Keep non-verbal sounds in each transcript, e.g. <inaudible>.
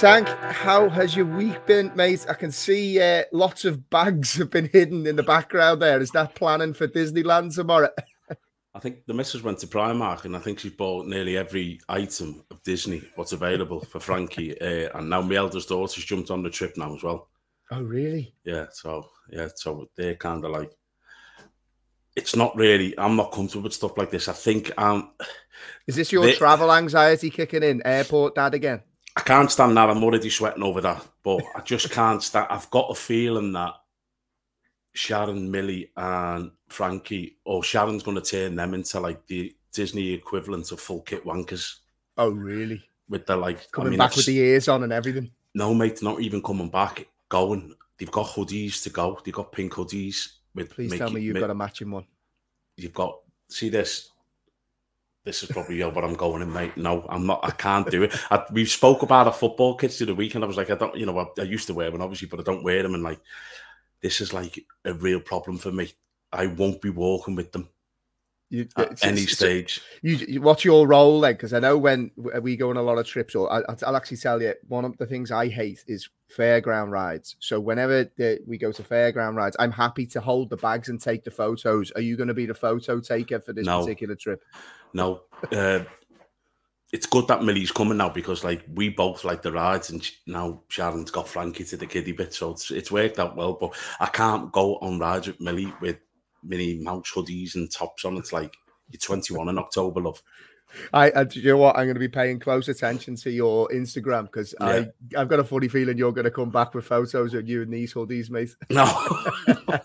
Tank, how has your week been, mate? I can see uh, lots of bags have been hidden in the background there. Is that planning for Disneyland tomorrow? <laughs> I think the missus went to Primark and I think she's bought nearly every item of Disney what's available for Frankie. <laughs> Uh, and now my eldest daughter's jumped on the trip now as well. Oh, really? Yeah. So yeah. So they're kind of like. It's not really. I'm not comfortable with stuff like this. I think. Um. Is this your they, travel anxiety kicking in? Airport dad again? I can't stand that. I'm already sweating over that. But I just can't stand. I've got a feeling that Sharon, Millie, and Frankie, or Sharon's going to turn them into like the Disney equivalent of full kit wankers. Oh, really? With the like coming I mean, back with the ears on and everything. No, mate, not even coming back. Going. They've got hoodies to go. They've got pink hoodies with. Please tell me you've got a matching one. You've got. See this this is probably what I'm going in, mate. No, I'm not. I can't do it. I, we spoke about a football kits the weekend. I was like, I don't, you know, I, I, used to wear them obviously, but I don't wear them. And like, this is like a real problem for me. I won't be walking with them. You, at any stage. You, what's your role then? Because I know when we go on a lot of trips, or I, will actually tell you, one of the things I hate is fairground rides. So whenever the, we go to fairground rides, I'm happy to hold the bags and take the photos. Are you going to be the photo taker for this no. particular trip? No. Uh, it's good that Millie's coming now because like we both like the rides and now Sharon's got Frankie to the kiddie bit, so it's it's worked out well. But I can't go on rides with Millie with Minnie Mouse hoodies and tops on. It's like you're 21 in October, love. I, I do you know what? I'm going to be paying close attention to your Instagram because yeah. I I've got a funny feeling you're going to come back with photos of you and these hoodies, mate. <laughs> No,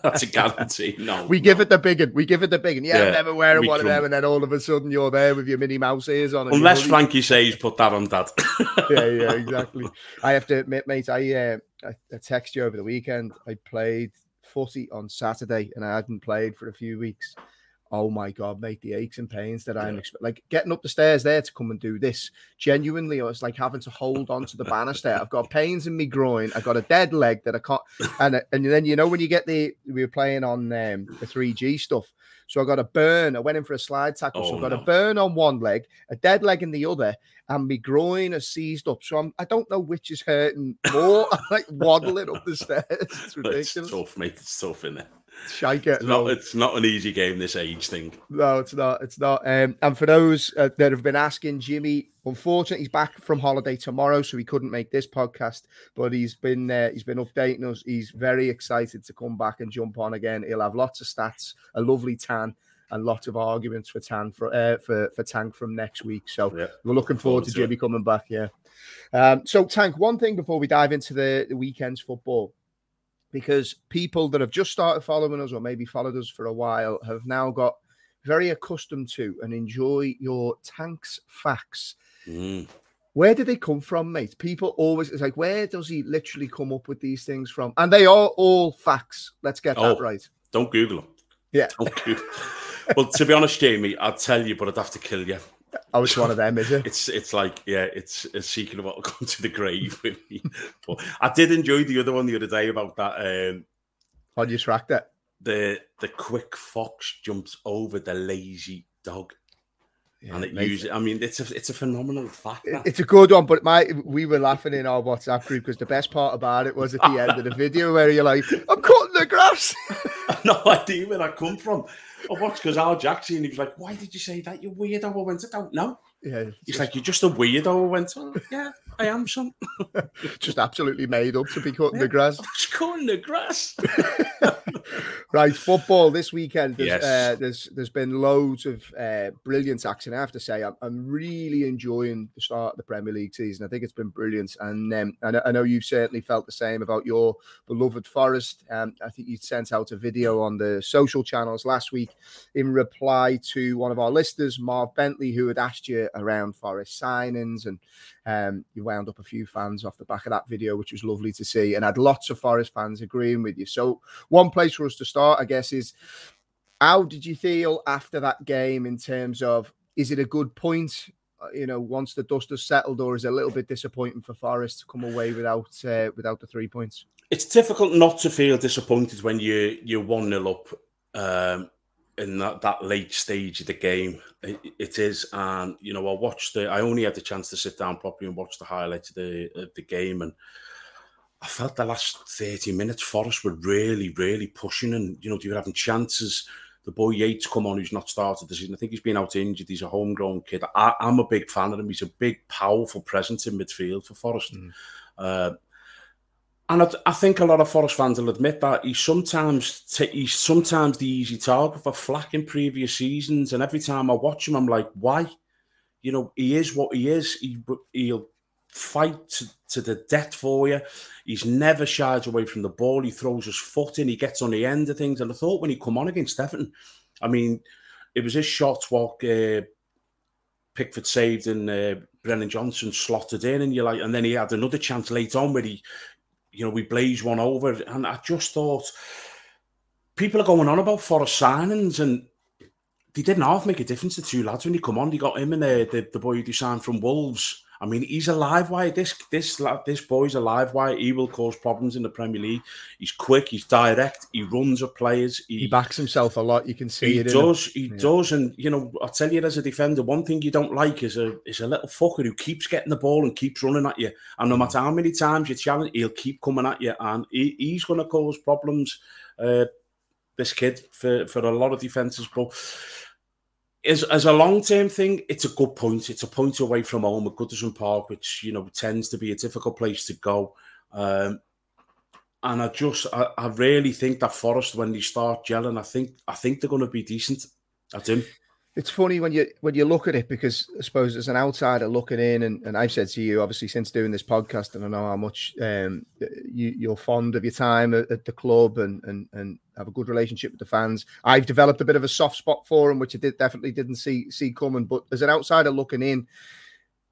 that's a guarantee. No, <laughs> we no. give it the big one. We give it the big one. Yeah, yeah I'm never wearing one come. of them, and then all of a sudden you're there with your Minnie Mouse ears on. Unless Frankie says put that on, Dad. <laughs> yeah, yeah, exactly. I have to admit, mate. I uh, I, I text you over the weekend. I played footy on Saturday, and I hadn't played for a few weeks oh my god, mate, the aches and pains that I'm like getting up the stairs there to come and do this. Genuinely, I was like having to hold on to the banister. I've got pains in my groin. I've got a dead leg that I can't. And and then you know when you get the we were playing on um, the 3G stuff. So I got a burn. I went in for a slide tackle. Oh, so I got no. a burn on one leg, a dead leg in the other, and my groin is seized up. So I'm I don't know which is hurting more. I'm <laughs> like waddling up the stairs. It's <laughs> ridiculous. It's tough, mate. It's tough in there. Shake it. It's not, it's not an easy game, this age thing. No, it's not. It's not. Um, and for those uh, that have been asking, Jimmy, unfortunately, he's back from holiday tomorrow, so he couldn't make this podcast. But he's been uh, he's been updating us. He's very excited to come back and jump on again. He'll have lots of stats, a lovely tan, and lots of arguments for tan for uh, for for Tank from next week. So yeah, we're looking forward, forward to, Jimmy coming back. Yeah. Um, so Tank, one thing before we dive into the, the weekend's football because people that have just started following us or maybe followed us for a while have now got very accustomed to and enjoy your tanks facts. Mm. Where did they come from, mate? People always it's like, where does he literally come up with these things from? And they are all facts. Let's get oh, that right. Don't Google them. Yeah. Google. <laughs> well, to be honest, Jamie, I'd tell you, but I'd have to kill you. Oh, it's one of them, is it? It's it's like yeah, it's a secret of what will come to the grave with me. but I did enjoy the other one the other day about that. Um, How do you track that? The the quick fox jumps over the lazy dog. Yeah, and it usually, I mean, it's a it's a phenomenal fact. That. It's a good one, but my we were laughing in our WhatsApp group because the best part about it was at the end of the video where you're like, "I'm cutting the grass." <laughs> no idea where that come from. I watched because Al Jackson, he was like, "Why did you say that? You're weirdo." I went, "I don't know." Yeah, he's just... like, "You're just a weirdo." Went, oh, <laughs> "Yeah, I am, son." <laughs> just absolutely made up to be cutting yeah, the grass. Just cutting the grass. <laughs> right, football this weekend. There's, yes. Uh, there's there's been loads of uh, brilliant action. I have to say, I'm, I'm really enjoying the start of the Premier League season. I think it's been brilliant, and um, I, know, I know you've certainly felt the same about your beloved Forest. Um, I think you sent out a video on the social channels last week in reply to one of our listeners, Marv Bentley, who had asked you around Forest signings, and um, you wound up a few fans off the back of that video, which was lovely to see, and had lots of Forest fans agreeing with you. So one place for us to start, I guess, is how did you feel after that game in terms of is it a good point? Uh, you know, once the dust has settled, or is it a little bit disappointing for Forest to come away without uh, without the three points? It's difficult not to feel disappointed when you you're one 0 up. Um, in that, that late stage of the game. It, it is, and you know, I watched the. I only had the chance to sit down properly and watch the highlights of the of the game, and I felt the last thirty minutes Forest were really, really pushing, and you know, they were having chances. The boy Yates come on, who's not started the season. I think he's been out injured. He's a homegrown kid. I, am a big fan of him. He's a big, powerful presence in midfield for Forest. Mm. Uh, and I, I, think a lot of Forest fans will admit that he's sometimes t- he's sometimes the easy target for flack in previous seasons. And every time I watch him, I'm like, why? You know, he is what he is. He he'll fight to, to the death for you. He's never shies away from the ball. He throws his foot in. He gets on the end of things. And I thought when he come on against Everton, I mean, it was his shot what uh, Pickford saved and uh, Brennan Johnson slotted in, and you're like, and then he had another chance late on where he you know, we blazed one over. And I just thought people are going on about Forest signings and they didn't half make a difference. to two lads when he come on, they got him and the, the, the boy who signed from Wolves. I mean, he's a live wire. This this this boy's a live wire. He will cause problems in the Premier League. He's quick. He's direct. He runs at players. He, he backs himself a lot. You can see he it. Does he yeah. does? And you know, I tell you, as a defender, one thing you don't like is a is a little fucker who keeps getting the ball and keeps running at you. And no mm. matter how many times you challenge, he'll keep coming at you, and he, he's going to cause problems. Uh, this kid for for a lot of defenses, but as, as a long term thing, it's a good point. It's a point away from home at Goodison Park, which you know tends to be a difficult place to go. Um, and I just, I, I, really think that Forest, when they start gelling, I think, I think they're going to be decent. I do it's funny when you when you look at it because I suppose as an outsider looking in, and, and I've said to you obviously since doing this podcast, and I know how much um, you, you're fond of your time at, at, the club and, and and have a good relationship with the fans. I've developed a bit of a soft spot for them, which I did definitely didn't see see coming. But as an outsider looking in,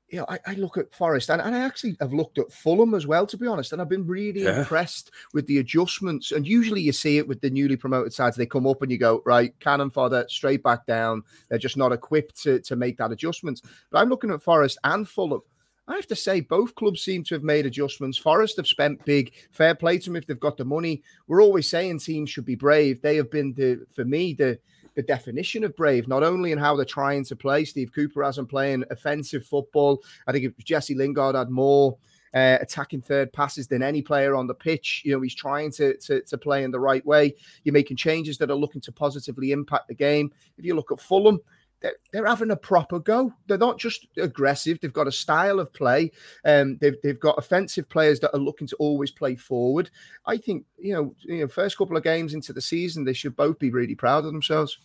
you know, I, I, look at Forest and, and I actually have looked at Fulham as well, to be honest, and I've been really yeah. impressed with the adjustments. And usually you see it with the newly promoted sides, they come up and you go, right, cannon fodder, straight back down. They're just not equipped to, to make that adjustment. But I'm looking at Forest and Fulham. I have to say, both clubs seem to have made adjustments. Forest have spent big. Fair play to them if they've got the money. We're always saying teams should be brave. They have been the, for me, the the definition of brave, not only in how they're trying to play. Steve Cooper hasn't playing offensive football. I think if Jesse Lingard had more uh, attacking third passes than any player on the pitch. You know, he's trying to, to, to play in the right way. You're making changes that are looking to positively impact the game. If you look at Fulham, they're, they're having a proper go. They're not just aggressive. They've got a style of play. Um, they've, they've got offensive players that are looking to always play forward. I think, you know, you know, first couple of games into the season, they should both be really proud of themselves.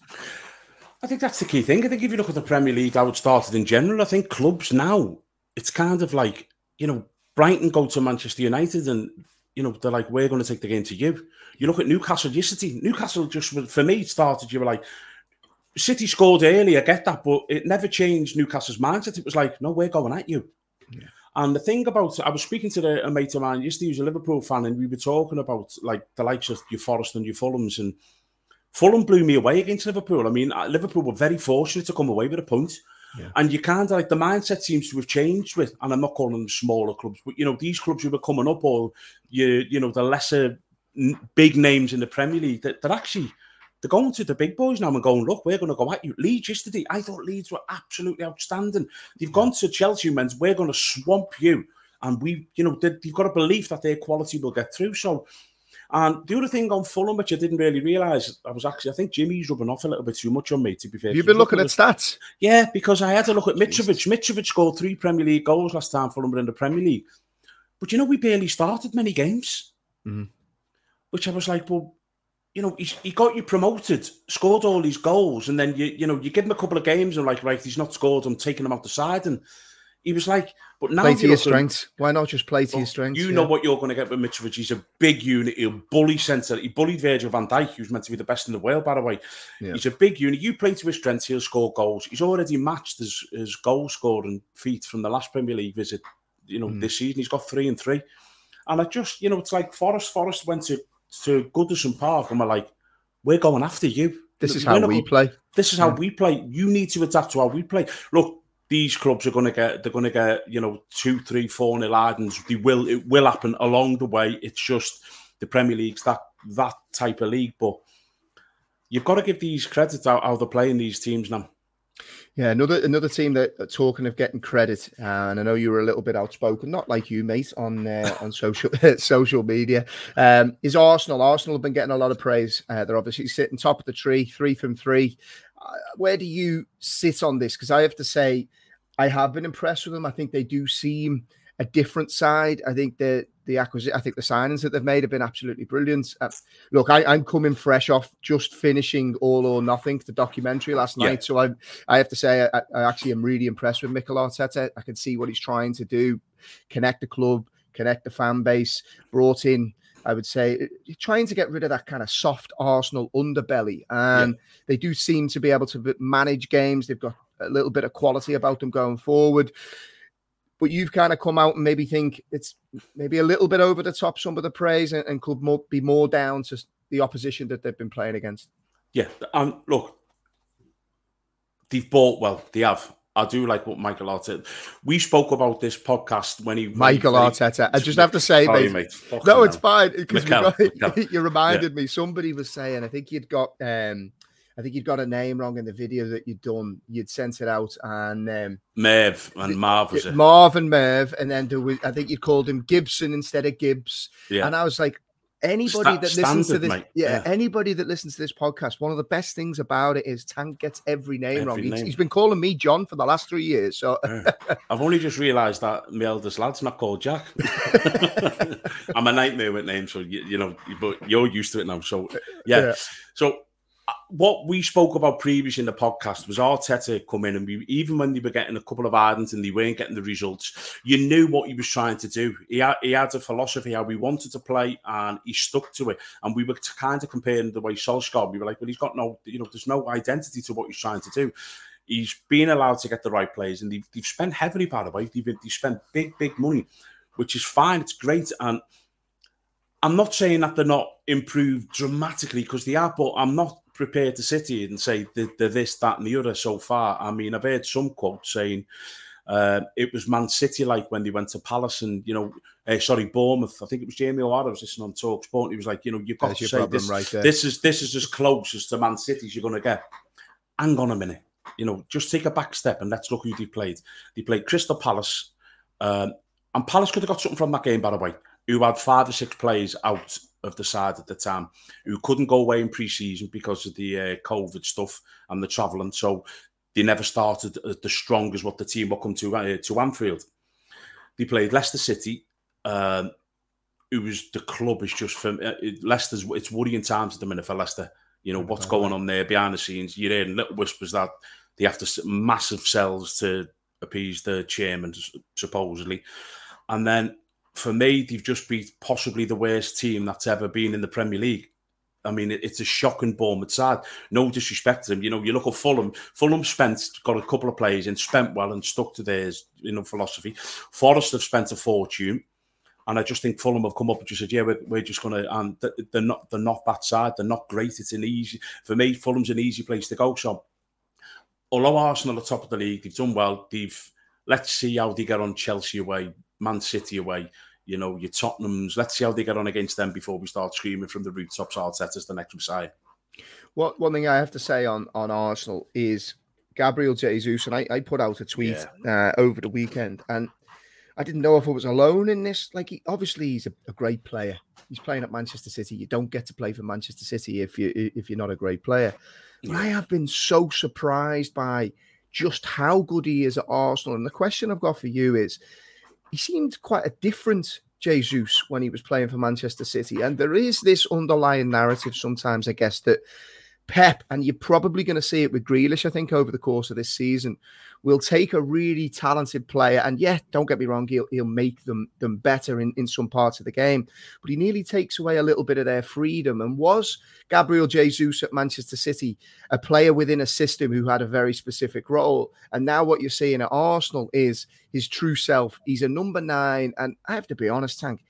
I think that's the key thing. I think if you look at the Premier League, how it started in general, I think clubs now, it's kind of like, you know, Brighton go to Manchester United and, you know, they're like, we're going to take the game to you. You look at Newcastle yesterday, Newcastle just, for me, started, you were like, City scored early, I get that, but it never changed Newcastle's mindset. It was like, no, we're going at you. Yeah. And the thing about, I was speaking to the, a mate of mine used to use a Liverpool fan, and we were talking about like the likes of your Forest and your Fulhams. And Fulham blew me away against Liverpool. I mean, uh, Liverpool were very fortunate to come away with a point. Yeah. And you kind of like the mindset seems to have changed with, and I'm not calling them smaller clubs, but you know, these clubs who were coming up, or you, you know, the lesser big names in the Premier League, that they're actually they're going to the big boys now and going, look, we're going to go at you. Leeds yesterday, I thought Leeds were absolutely outstanding. They've gone to Chelsea, meant we're going to swamp you. And we, you know, they've got a belief that their quality will get through. So, and the other thing on Fulham, which I didn't really realise, I was actually, I think Jimmy's rubbing off a little bit too much on me, to be fair. You've been looking at stats? Yeah, because I had to look at Mitrovic. Mitrovic scored three Premier League goals last time Fulham were in the Premier League. But you know, we barely started many games. Mm-hmm. Which I was like, well, you know, he's, he got you promoted, scored all these goals, and then you, you know, you give him a couple of games and like, right, he's not scored, I'm taking him out the side. And he was like, but now play to your strengths. Why not just play to your strengths? You yeah. know what you're going to get with Mitrovic. He's a big unit. He'll bully centre. He bullied Virgil van Dijk, who's meant to be the best in the world, by the way. Yeah. He's a big unit. You play to his strengths, he'll score goals. He's already matched his, his goal scoring feat from the last Premier League visit, you know, mm. this season. He's got three and three. And I just, you know, it's like Forest. Forest went to, to Goodison Park and we're like, we're going after you. This is how we play. This is how we play. You need to adapt to how we play. Look, these clubs are going to get they're going to get you know two, three, four nil ardens. They will it will happen along the way. It's just the Premier League's that that type of league. But you've got to give these credits out how they're playing these teams now. Yeah, another another team that, talking of getting credit, uh, and I know you were a little bit outspoken, not like you, mate, on uh, <laughs> on social <laughs> social media. Um, is Arsenal? Arsenal have been getting a lot of praise. Uh, they're obviously sitting top of the tree, three from three. Uh, where do you sit on this? Because I have to say, I have been impressed with them. I think they do seem a different side. I think that the acquisition, I think the signings that they've made have been absolutely brilliant. Uh, look, I, am coming fresh off just finishing All or Nothing, the documentary last yeah. night. So I, I have to say, I, I, actually am really impressed with Mikel Arteta. I can see what he's trying to do, connect the club, connect the fan base, brought in. I would say trying to get rid of that kind of soft Arsenal underbelly, and yeah. they do seem to be able to manage games. They've got a little bit of quality about them going forward but you've kind of come out and maybe think it's maybe a little bit over the top some of the praise and, and could more, be more down to the opposition that they've been playing against. Yeah, um, look, they've bought well. They have. I do like what Michael Arteta. We spoke about this podcast when he Michael he, Arteta. I just have to say, Sorry, mate, mate. no, it's fine because you <laughs> reminded yeah. me. Somebody was saying, I think you'd got um, I think you'd got a name wrong in the video that you'd done. You'd sent it out, and um, Merv and Marv was it? Marv and Merv, and then there was, I think you called him Gibson instead of Gibbs. Yeah. And I was like, anybody that listens to this, yeah, yeah, anybody that listens to this podcast, one of the best things about it is Tank gets every name every wrong. Name. He's, he's been calling me John for the last three years. So yeah. I've only just realised that my eldest lad's not called Jack. <laughs> <laughs> I'm a nightmare with names, so you, you, know, but you're used to it now. So yeah. yeah. so what we spoke about previously in the podcast was Arteta come in and we, even when they were getting a couple of ardents and they weren't getting the results, you knew what he was trying to do. He had, he had a philosophy how we wanted to play and he stuck to it. And we were kind of comparing the way Solskjaer, we were like, well, he's got no, you know, there's no identity to what he's trying to do. He's been allowed to get the right players and they've, they've spent heavily, by the way. They've, they've spent big, big money, which is fine. It's great. And I'm not saying that they're not improved dramatically because they are, but I'm not prepared to here and say they're, they're this, that, and the other so far. I mean, I've heard some quotes saying uh, it was Man City like when they went to Palace and, you know, uh, sorry, Bournemouth. I think it was Jamie O'Hara was listening on Talk Sport. He was like, you know, you've got That's to say this, right this is this is as close as to Man City as you're going to get. Hang on a minute. You know, just take a back step and let's look who they played. They played Crystal Palace. Um, and Palace could have got something from that game, by the way, who had five or six players out of the side at the time who couldn't go away in pre-season because of the uh, COVID stuff and the travelling. So they never started as strong as what the team will come to uh, to Anfield. They played Leicester City. Um, it was the club is just for uh, Leicester's. It's worrying times at the minute for Leicester. You know what's going on there behind the scenes. You're hearing little whispers that they have to massive sells to appease the chairman supposedly, and then for me, they've just beat possibly the worst team that's ever been in the Premier League. I mean, it's a shocking Bournemouth side. No disrespect to them. You know, you look at Fulham. Fulham spent, got a couple of players and spent well and stuck to theirs, you know, philosophy. Forest have spent a fortune. And I just think Fulham have come up and just said, yeah, we're, we're just going to, and they're not, they're not that side. They're not great. It's an easy, for me, Fulham's an easy place to go. So, although Arsenal are top of the league, they've done well. They've, let's see how they get on Chelsea away, Man City away you know, your Tottenhams. Let's see how they get on against them before we start screaming from the rooftops. Arteta's the next Messiah. Well, one thing I have to say on on Arsenal is Gabriel Jesus, and I, I put out a tweet yeah. uh, over the weekend, and I didn't know if I was alone in this. Like, he, obviously, he's a, a, great player. He's playing at Manchester City. You don't get to play for Manchester City if you if you're not a great player. But I have been so surprised by just how good he is at Arsenal. And the question I've got for you is he seemed quite a different Jesus when he was playing for Manchester City. And there is this underlying narrative sometimes, I guess, that Pep, and you're probably going to see it with Grealish, I think, over the course of this season, will take a really talented player, and yeah, don't get me wrong, he'll, he'll make them them better in, in some parts of the game, but he nearly takes away a little bit of their freedom. And was Gabriel Jesus at Manchester City a player within a system who had a very specific role? And now what you're seeing at Arsenal is his true self. He's a number nine, and I have to be honest, Tank,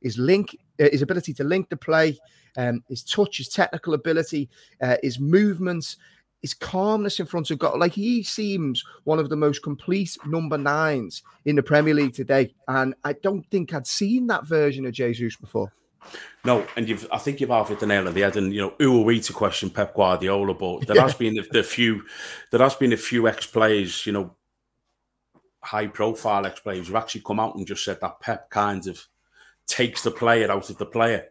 his link, uh, his ability to link the play um, his touch, his technical ability, uh, his movements, his calmness in front of goal. Like he seems one of the most complete number nines in the Premier League today. And I don't think I'd seen that version of Jesus before. No, and you've I think you've half hit the nail on the head. And you know, who are we to question Pep Guardiola? But there yeah. has been the, the few, there has been a few ex players, you know, high profile ex players who've actually come out and just said that Pep kind of takes the player out of the player.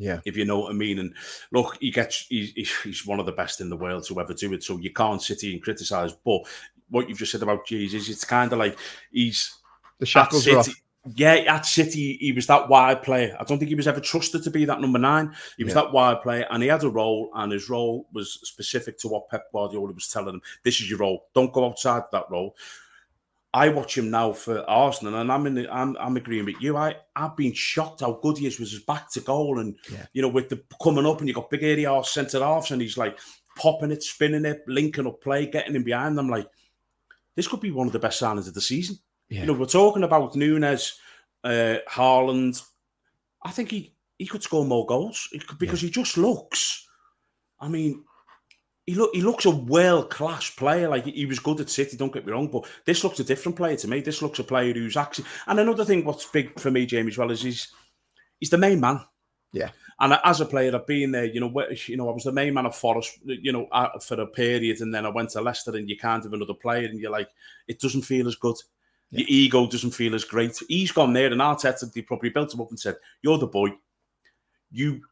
Yeah, if you know what I mean. And look, he gets he's, he's one of the best in the world to ever do it. So you can't sit here and criticize. But what you've just said about Jesus, it's kind of like he's the shackles are off. Yeah, at City, he was that wide player. I don't think he was ever trusted to be that number nine. He was yeah. that wide player, and he had a role, and his role was specific to what Pep Guardiola was telling him. This is your role. Don't go outside that role. I watch him now for Arsenal, and I'm in. The, I'm, I'm agreeing with you. I I've been shocked how good he is with his back to goal, and yeah. you know with the coming up, and you got big area centre halves, and he's like popping it, spinning it, linking up play, getting in behind them. Like this could be one of the best signings of the season. Yeah. You know, we're talking about Nunes, uh, Haaland. I think he he could score more goals because yeah. he just looks. I mean, he look he looks a world class player. Like he was good at City, don't get me wrong, but this looks a different player to me. This looks a player who's actually. And another thing, what's big for me, Jamie, as well, is he's he's the main man. Yeah. And as a player, I've been there. You know, you know, I was the main man of Forest. You know, for a period, and then I went to Leicester, and you can't have another player, and you're like, it doesn't feel as good. Yeah. Your ego doesn't feel as great. He's gone there, and Arteta, they probably built him up and said, "You're the boy. You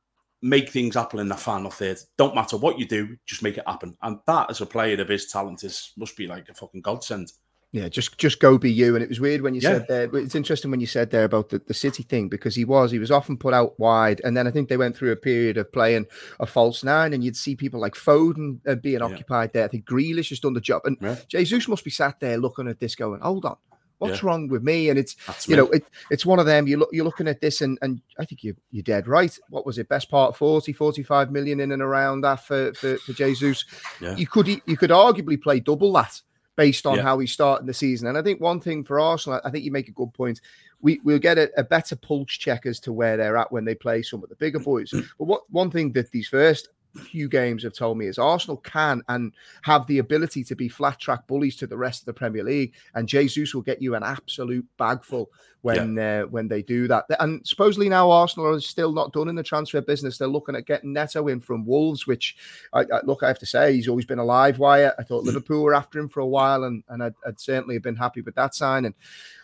make things happen in the final third. Don't matter what you do, just make it happen. And that, as a player of his talent, is must be like a fucking godsend. Yeah, just just go be you. And it was weird when you yeah. said there. It's interesting when you said there about the, the City thing because he was he was often put out wide, and then I think they went through a period of playing a false nine, and you'd see people like Foden uh, being yeah. occupied there. I think Grealish has done the job, and yeah. Jesus must be sat there looking at this, going, "Hold on, What's yeah. wrong with me? And it's That's you me. know it, it's one of them. You look you're looking at this and and I think you you're dead right. What was it? Best part 40, 45 million in and around that for for, for Jesus. Yeah. You could you could arguably play double that based on yeah. how he's starting the season. And I think one thing for Arsenal, I think you make a good point. We we'll get a, a better pulse check as to where they're at when they play some of the bigger boys. Mm. but what one thing that these first few games have told me is Arsenal can and have the ability to be flat track bullies to the rest of the Premier League, and Jesus will get you an absolute bagful when yeah. uh, when they do that. And supposedly now Arsenal are still not done in the transfer business. They're looking at getting Neto in from Wolves, which I, I, look, I have to say, he's always been a live wire. I thought Liverpool were after him for a while, and and I'd, I'd certainly have been happy with that sign. And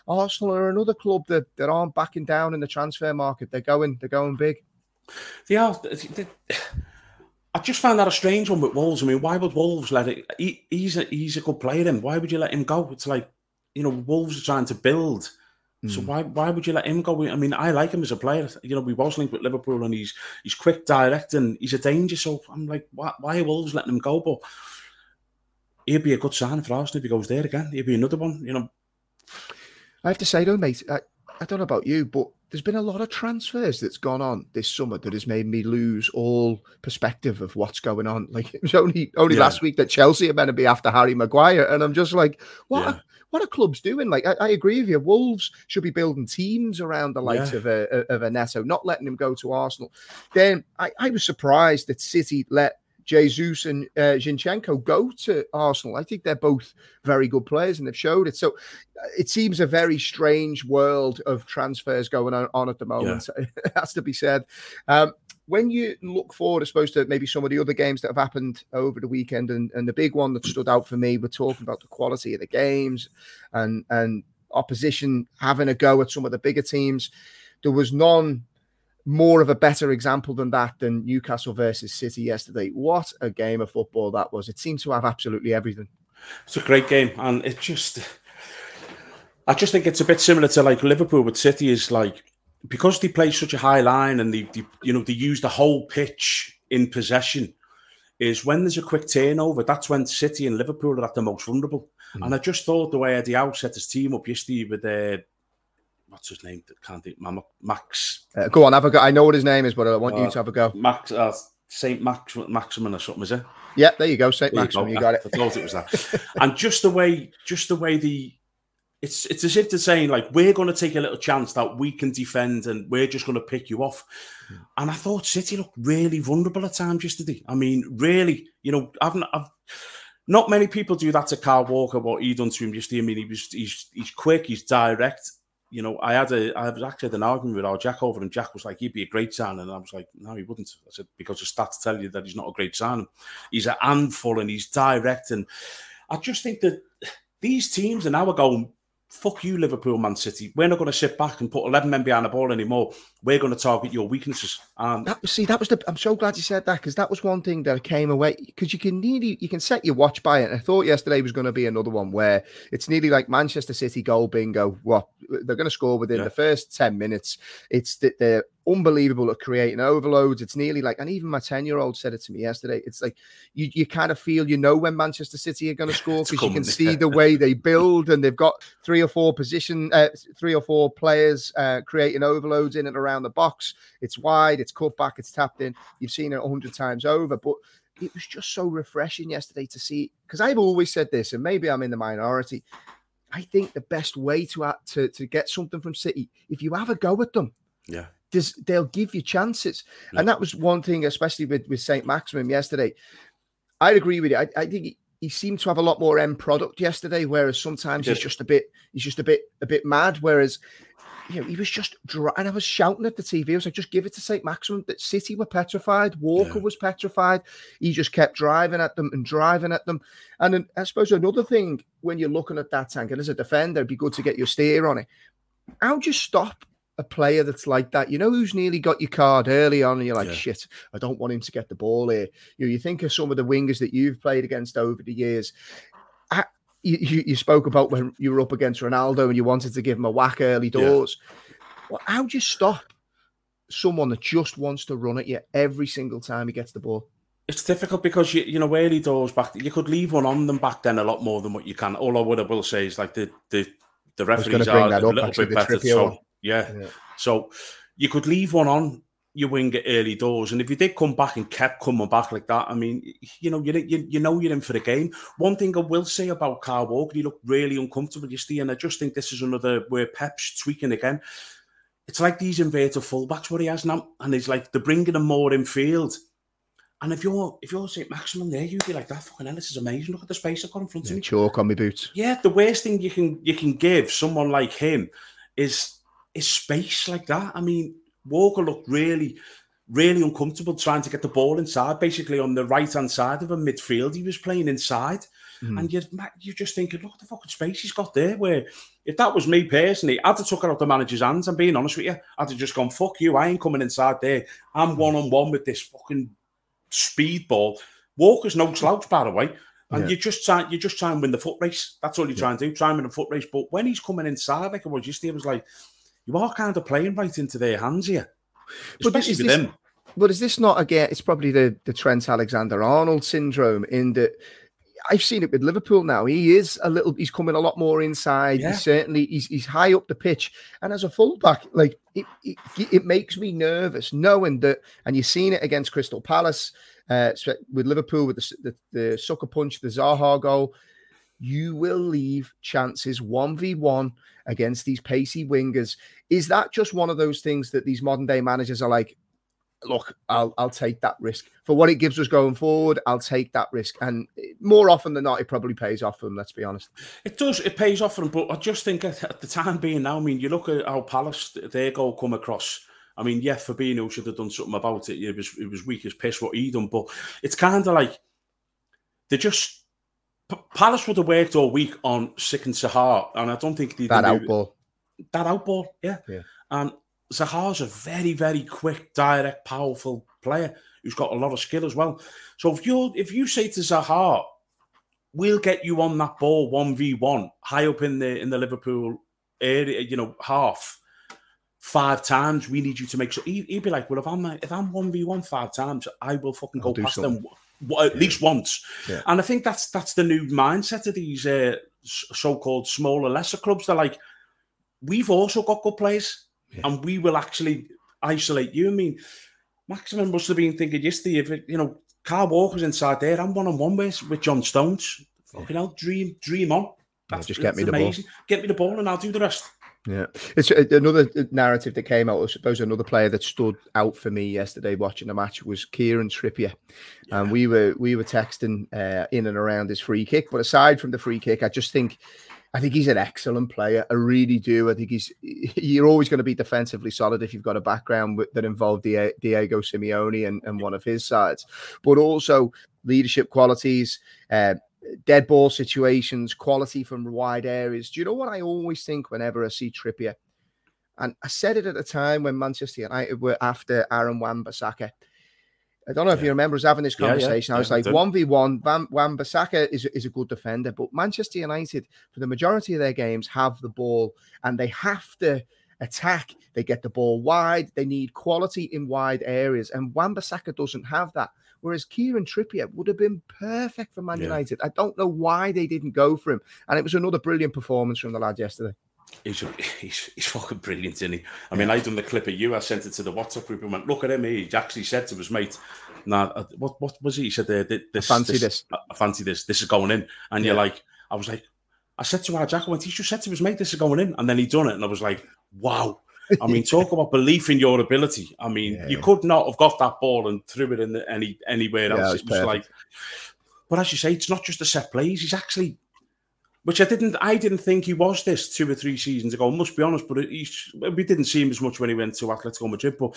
Arsenal are another club that, that aren't backing down in the transfer market. They're going, they're going big. They are. They, I just found that a strange one with Wolves. I mean, why would Wolves let it? He, he's a he's a good player, and why would you let him go? It's like you know, Wolves are trying to build. So hmm. why why would you let him go? I mean, I like him as a player. You know, we was linked with Liverpool, and he's he's quick, direct, and he's a danger. So I'm like, why, why are Wolves letting him go? But he'd be a good sign for Arsenal if he goes there again. He'd be another one. You know, I have to say though, mate. I, don't know about you, but there's been a lot of transfers that's gone on this summer that has made me lose all perspective of what's going on. <laughs> Like it was only only yeah. last week that Chelsea are meant to be after Harry Maguire, and I'm just like, what? Yeah. Are, what are clubs doing? Like, I, I, agree with you. Wolves should be building teams around the likes yeah. of a of a Neto, not letting him go to Arsenal. Then I, I was surprised that City let Jesus and uh, Zinchenko go to Arsenal. I think they're both very good players and they've showed it. So uh, it seems a very strange world of transfers going on, on at the moment. Yeah. <laughs> it has to be said. Um, when you look forward, I suppose, to maybe some of the other games that have happened over the weekend, and, and the big one that stood out for me, we're talking about the quality of the games and and opposition having a go at some of the bigger teams. There was none more of a better example than that than Newcastle versus City yesterday. What a game of football that was! It seemed to have absolutely everything. It's a great game, and it just. I just think it's a bit similar to like Liverpool with City is like because they play such a high line and they, they you know they use the whole pitch in possession is when there's a quick turnover that's when City and Liverpool are at the most vulnerable mm. and I just thought the way Eddie Howe set his team up yesterday with uh, what's his name? Can't think. Max. Uh, go on, have a go. I know what his name is, but I want uh, you to have a go. Max uh, Saint Max Maximin or something, is it? Yeah, there you go, Saint Maximin. You, you, got it. I thought it was that. <laughs> and just the way, just the way the. It's, it's as if they're saying like we're going to take a little chance that we can defend and we're just going to pick you off, hmm. and I thought City looked really vulnerable at times yesterday. I mean, really, you know, I've, I've not many people do that to Carl Walker. What he done to him yesterday. I mean, he was he's he's quick, he's direct, you know, I had a, I was actually had an argument with our Jack over, and Jack was like, he'd be a great sign, and I was like, no, he wouldn't. I said because the stats tell you that he's not a great sign. He's a handful, and he's direct, and I just think that these teams are now going fuck you, Liverpool, Man City. We're not going to sit back and put 11 men behind the ball anymore. We're going to target your weaknesses. And that, see, that was the. I'm so glad you said that because that was one thing that came away because you can nearly you can set your watch by it. And I thought yesterday was going to be another one where it's nearly like Manchester City goal bingo. What they're going to score within yeah. the first 10 minutes. It's that they're unbelievable at creating overloads. It's nearly like, and even my 10 year old said it to me yesterday. It's like you, you kind of feel you know when Manchester City are going <laughs> to score because you can see the way they build and they've got three or four position, uh, three or four players uh, creating overloads in and around the box. It's wide, it's cut back, it's tapped in. You've seen it a hundred times over, but it was just so refreshing yesterday to see because I've always said this, and maybe I'm in the minority. I think the best way to, to to get something from City, if you have a go at them, yeah, does they'll give you chances. Yeah. And that was one thing, especially with, with St. Maximin yesterday. I'd agree with you. I, I think he, he, seemed to have a lot more end product yesterday, whereas sometimes he's just a bit he's just a bit a bit mad. Whereas you know, he was just dry, and I was shouting at the TV. I was like, just give it to St. Maximin." That City were petrified. Walker yeah. was petrified. He just kept driving at them and driving at them. And then, I suppose another thing when you're looking at that tank, and as a defender, it'd be good to get your steer on it. How do you stop a player that's like that, you know, who's nearly got your card early on, and you're like, yeah. shit, I don't want him to get the ball here. You know, you think of some of the wingers that you've played against over the years. You, you, spoke about when you were up against Ronaldo and you wanted to give him a whack early doors. Yeah. Well, how do you stop someone that just wants to run at you every single time he gets the ball? It's difficult because you you know early doors back you could leave one on them back then a lot more than what you can. All I would I will say is like the the the referees are a little bit better. So yeah. yeah. So you could leave one on your wing at early doors, and if you did come back and kept coming back like that, I mean, you know, you you, you know you're in for the game. One thing I will say about Kyle Walker, he looked really uncomfortable you see, and I just think this is another where Pep's tweaking again. It's like these inverted fullbacks what he has now, and it's like they're bringing him more in field. And if you're if you're St. Maximin there, you'd be like, that fucking hell, this is amazing. Look at the space I've got in front yeah, of me. Chalk on my boots. Yeah, the worst thing you can you can give someone like him is is space like that. I mean, Walker looked really, really uncomfortable trying to get the ball inside, basically on the right hand side of a midfield. He was playing inside. Mm. And you're, you're just thinking, look at the fucking space he's got there. Where if that was me personally, I'd have took it out the manager's hands. I'm being honest with you. I'd have just gone, fuck you. I ain't coming inside there. I'm one on one with this fucking speed ball. Walker's no slouch, by the way. And yeah. you just try, you're just try and win the foot race. That's all you're yeah. trying to do. Try and win the foot race. But when he's coming inside, like it was yesterday, it was like, you are kind of playing right into their hands here, especially with this, them. But is this not again? It's probably the the Trent Alexander Arnold syndrome in that. I've seen it with Liverpool now. He is a little. He's coming a lot more inside. Yeah. He's certainly he's, he's high up the pitch, and as a fullback, like it, it, it makes me nervous knowing that. And you've seen it against Crystal Palace uh, with Liverpool with the, the the sucker punch, the Zaha goal you will leave chances 1v1 against these pacey wingers. Is that just one of those things that these modern day managers are like, look, I'll I'll take that risk for what it gives us going forward. I'll take that risk, and more often than not, it probably pays off for them. Let's be honest. It does. It pays off for them, but I just think at, the time being now, I mean, you look at how Palace their goal come across. I mean, yeah, Fabinho should have done something about it. It was it was weak as piss what he done, but it's kind of like they're just Palace would have worked all week on Sick and Zaha, and I don't think they that outball. That outball, yeah. yeah. And Zaha's a very, very quick, direct, powerful player who's got a lot of skill as well. So if you if you say to Zaha, we'll get you on that ball one v one high up in the in the Liverpool area, you know, half five times. We need you to make sure. He, would be like, well, if I'm if I'm one v one five times, I will fucking go past something. them at yeah. least once. Yeah. And I think that's that's the new mindset of these uh, so-called smaller, lesser clubs. They're like, we've also got good players, yeah. and we will actually isolate you. I mean, Maximin must have been thinking yesterday, if it, you know, Kyle Walker's inside there, I'm one on one with with John Stones. Fucking hell, dream, dream on. That's just get me amazing. the ball. Get me the ball, and I'll do the rest. Yeah, it's uh, another uh, narrative that came out. I suppose another player that stood out for me yesterday watching the match was Kieran Trippier, yeah. and we were we were texting uh, in and around his free kick. But aside from the free kick, I just think I think he's an excellent player. I really do. I think he's <laughs> you're always going to be defensively solid if you've got a background that involved Diego Simeone and, and one of his sides, but also leadership qualities, uh, dead ball situations, quality from wide areas. Do you know what I always think whenever I see Trippier? And I said it at the time when Manchester United were after Aaron Wan-Bissaka. I don't know if you remember us having this conversation. Yeah, yeah. I was like, one v one. Wan Bissaka is is a good defender, but Manchester United, for the majority of their games, have the ball and they have to attack. They get the ball wide. They need quality in wide areas, and Wan Bissaka doesn't have that. Whereas Kieran Trippier would have been perfect for Man yeah. United. I don't know why they didn't go for him, and it was another brilliant performance from the lad yesterday. He's, he's, he's fucking brilliant, isn't he? I mean, I done the clip of you. I sent it to the WhatsApp group and went, "Look at him." He actually said to his mate, "Nah, uh, what what was he?" He said, "This, I fancy this, this. I fancy this. This is going in." And yeah. you're like, I was like, I said to our Jack, I went, he just said to his mate, "This is going in," and then he done it, and I was like, "Wow." I mean, talk about belief in your ability. I mean, yeah, you could not have got that ball and threw it in the, any anywhere else. Yeah, it was, like, but as you say, it's not just a set plays. He's actually which I didn't. I didn't think he was this two or three seasons ago. I must be honest, but he's, we didn't see him as much when he went to Atletico Madrid. But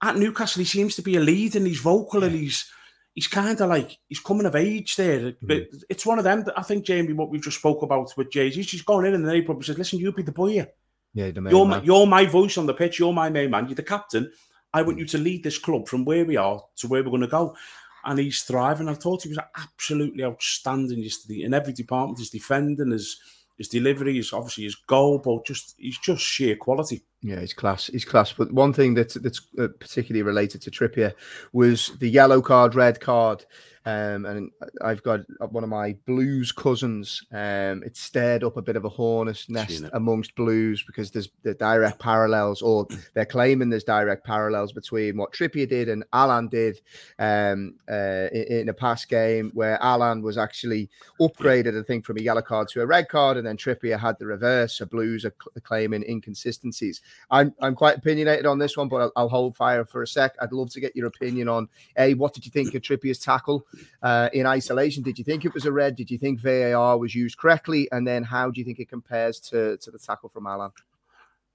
at Newcastle, he seems to be a lead, and he's vocal, and he's he's kind of like he's coming of age there. Mm-hmm. But it's one of them that I think Jamie, what we've just spoke about with Jay, he's just gone in, and then he probably said, "Listen, you be the boy here. Yeah, you're my, you're my voice on the pitch. You're my main man. You're the captain. I want mm. you to lead this club from where we are to where we're going to go." and he's thriving. I thought he was absolutely outstanding yesterday in every department. His defending, his his delivery, his obviously his goal, but just he's just sheer quality. Yeah, he's class. He's class. But one thing that's that's uh, particularly related to Trippier was the yellow card, red card um, and I've got one of my blues cousins. Um, it stirred up a bit of a hornet's nest amongst blues because there's the direct parallels, or they're claiming there's direct parallels between what Trippier did and Allan did um, uh, in, in, a past game, where Allan was actually upgraded, I think, from a yellow card to a red card, and then Trippier had the reverse. So blues are claiming inconsistencies. I'm I'm quite opinionated on this one, but I'll, I'll hold fire for a sec. I'd love to get your opinion on a what did you think of Trippier's tackle? Uh, in isolation. Did you think it was a red? Did you think VAR was used correctly? And then how do you think it compares to, to the tackle from Allan?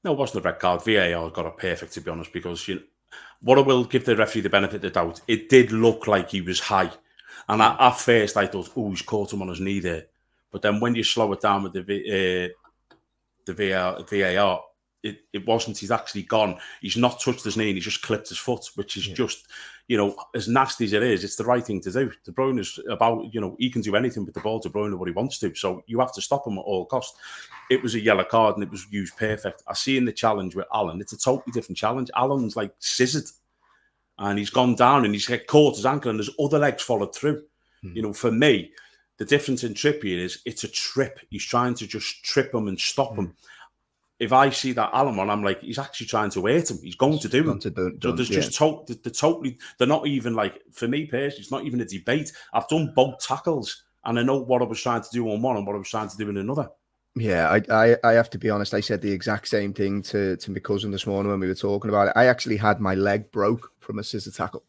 No, it wasn't a red card. VAR got it perfect, to be honest, because you know, what I will give the referee the benefit of the doubt, it did look like he was high. And at, at first, I thought, oh, he's caught him on his knee there. But then when you slow it down with the uh, the VAR, VAR it, it wasn't. He's actually gone. He's not touched his knee and he's just clipped his foot, which is yeah. just, you know, as nasty as it is, it's the right thing to do. De Bruyne is about, you know, he can do anything with the ball. De Bruyne what he wants to. So you have to stop him at all costs. It was a yellow card and it was used perfect. I see in the challenge with Allan, it's a totally different challenge. Allan's like scissored and he's gone down and he's get caught his ankle and his other legs followed through. Hmm. You know, for me, the difference in Trippier is it's a trip. He's trying to just trip him and stop hmm. him if I see that Allan one, I'm like, he's actually trying to hurt him. He's going to do it. so there's yeah. just to- the, the totally, they're not even like, for me personally, it's not even a debate. I've done both tackles and I know what I was trying to do on one and what I was trying to do in another. Yeah, I, I, I have to be honest. I said the exact same thing to, to my cousin this morning when we were talking about it. I actually had my leg broke from a scissor tackle.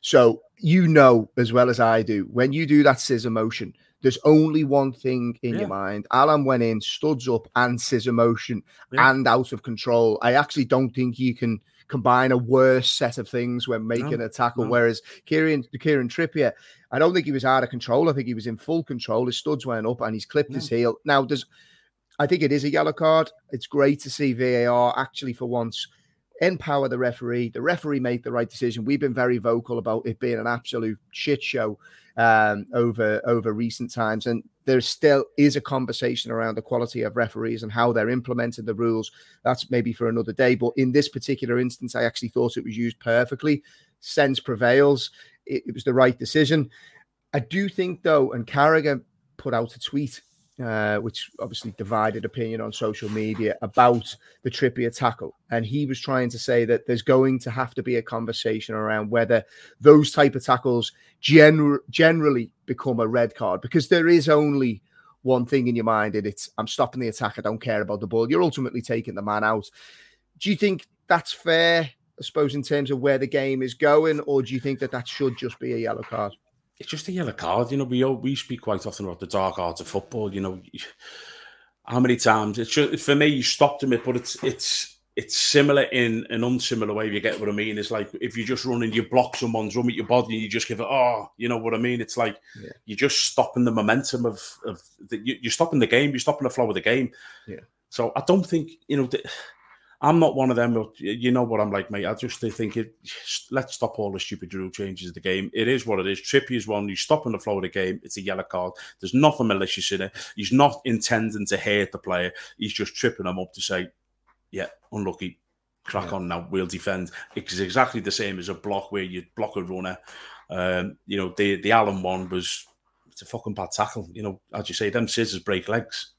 So you know as well as I do, when you do that scissor motion, there's only one thing in yeah. your mind. Allan went in, studs up, and scissor motion, yeah. and out of control. I actually don't think you can combine a worse set of things when making no, a tackle. No. Whereas Kieran Kieran Trippier, I don't think he was out of control. I think he was in full control. His studs went up, and he's clipped his heel. Now, does I think it is a yellow card. It's great to see VAR actually for once empower the referee. The referee made the right decision. We've been very vocal about it being an absolute shit show um, over over recent times, and there still is a conversation around the quality of referees and how they're implementing the rules. That's maybe for another day. But in this particular instance, I actually thought it was used perfectly. Sense prevails. It, it was the right decision. I do think though, and Carragher put out a tweet uh, which obviously divided opinion on social media about the Trippier tackle, and he was trying to say that there's going to have to be a conversation around whether those type of tackles gener- generally become a red card because there is only one thing in your mind, and it's I'm stopping the attack. I don't care about the ball. You're ultimately taking the man out. Do you think that's fair? I suppose in terms of where the game is going, or do you think that that should just be a yellow card? It's just a yellow card. You know, we we speak quite often about the dark arts of football. You know, how many times? It's just, for me, you stopped him, but it's it's it's similar in an unsimilar way. If you get what I mean, it's like if you just run and you block someone's run with your body, and you just give it. Oh, you know what I mean? It's like yeah. you're just stopping the momentum of of the, you're stopping the game. You're stopping the flow of the game. Yeah. So I don't think you know. The, I'm not one of them. But You know what I'm like, mate. I just think it. Let's stop all the stupid rule changes of the game. It is what it is. Trippy is one. He's stopping the flow of the game. It's a yellow card. There's nothing malicious in it. He's not intending to hurt the player. He's just tripping him up to say, "Yeah, unlucky. Crack yeah. on now. We'll defend." It's exactly the same as a block where you block a runner. Um, you know, the the Allan one was it's a fucking bad tackle. You know, as you say, them scissors break legs.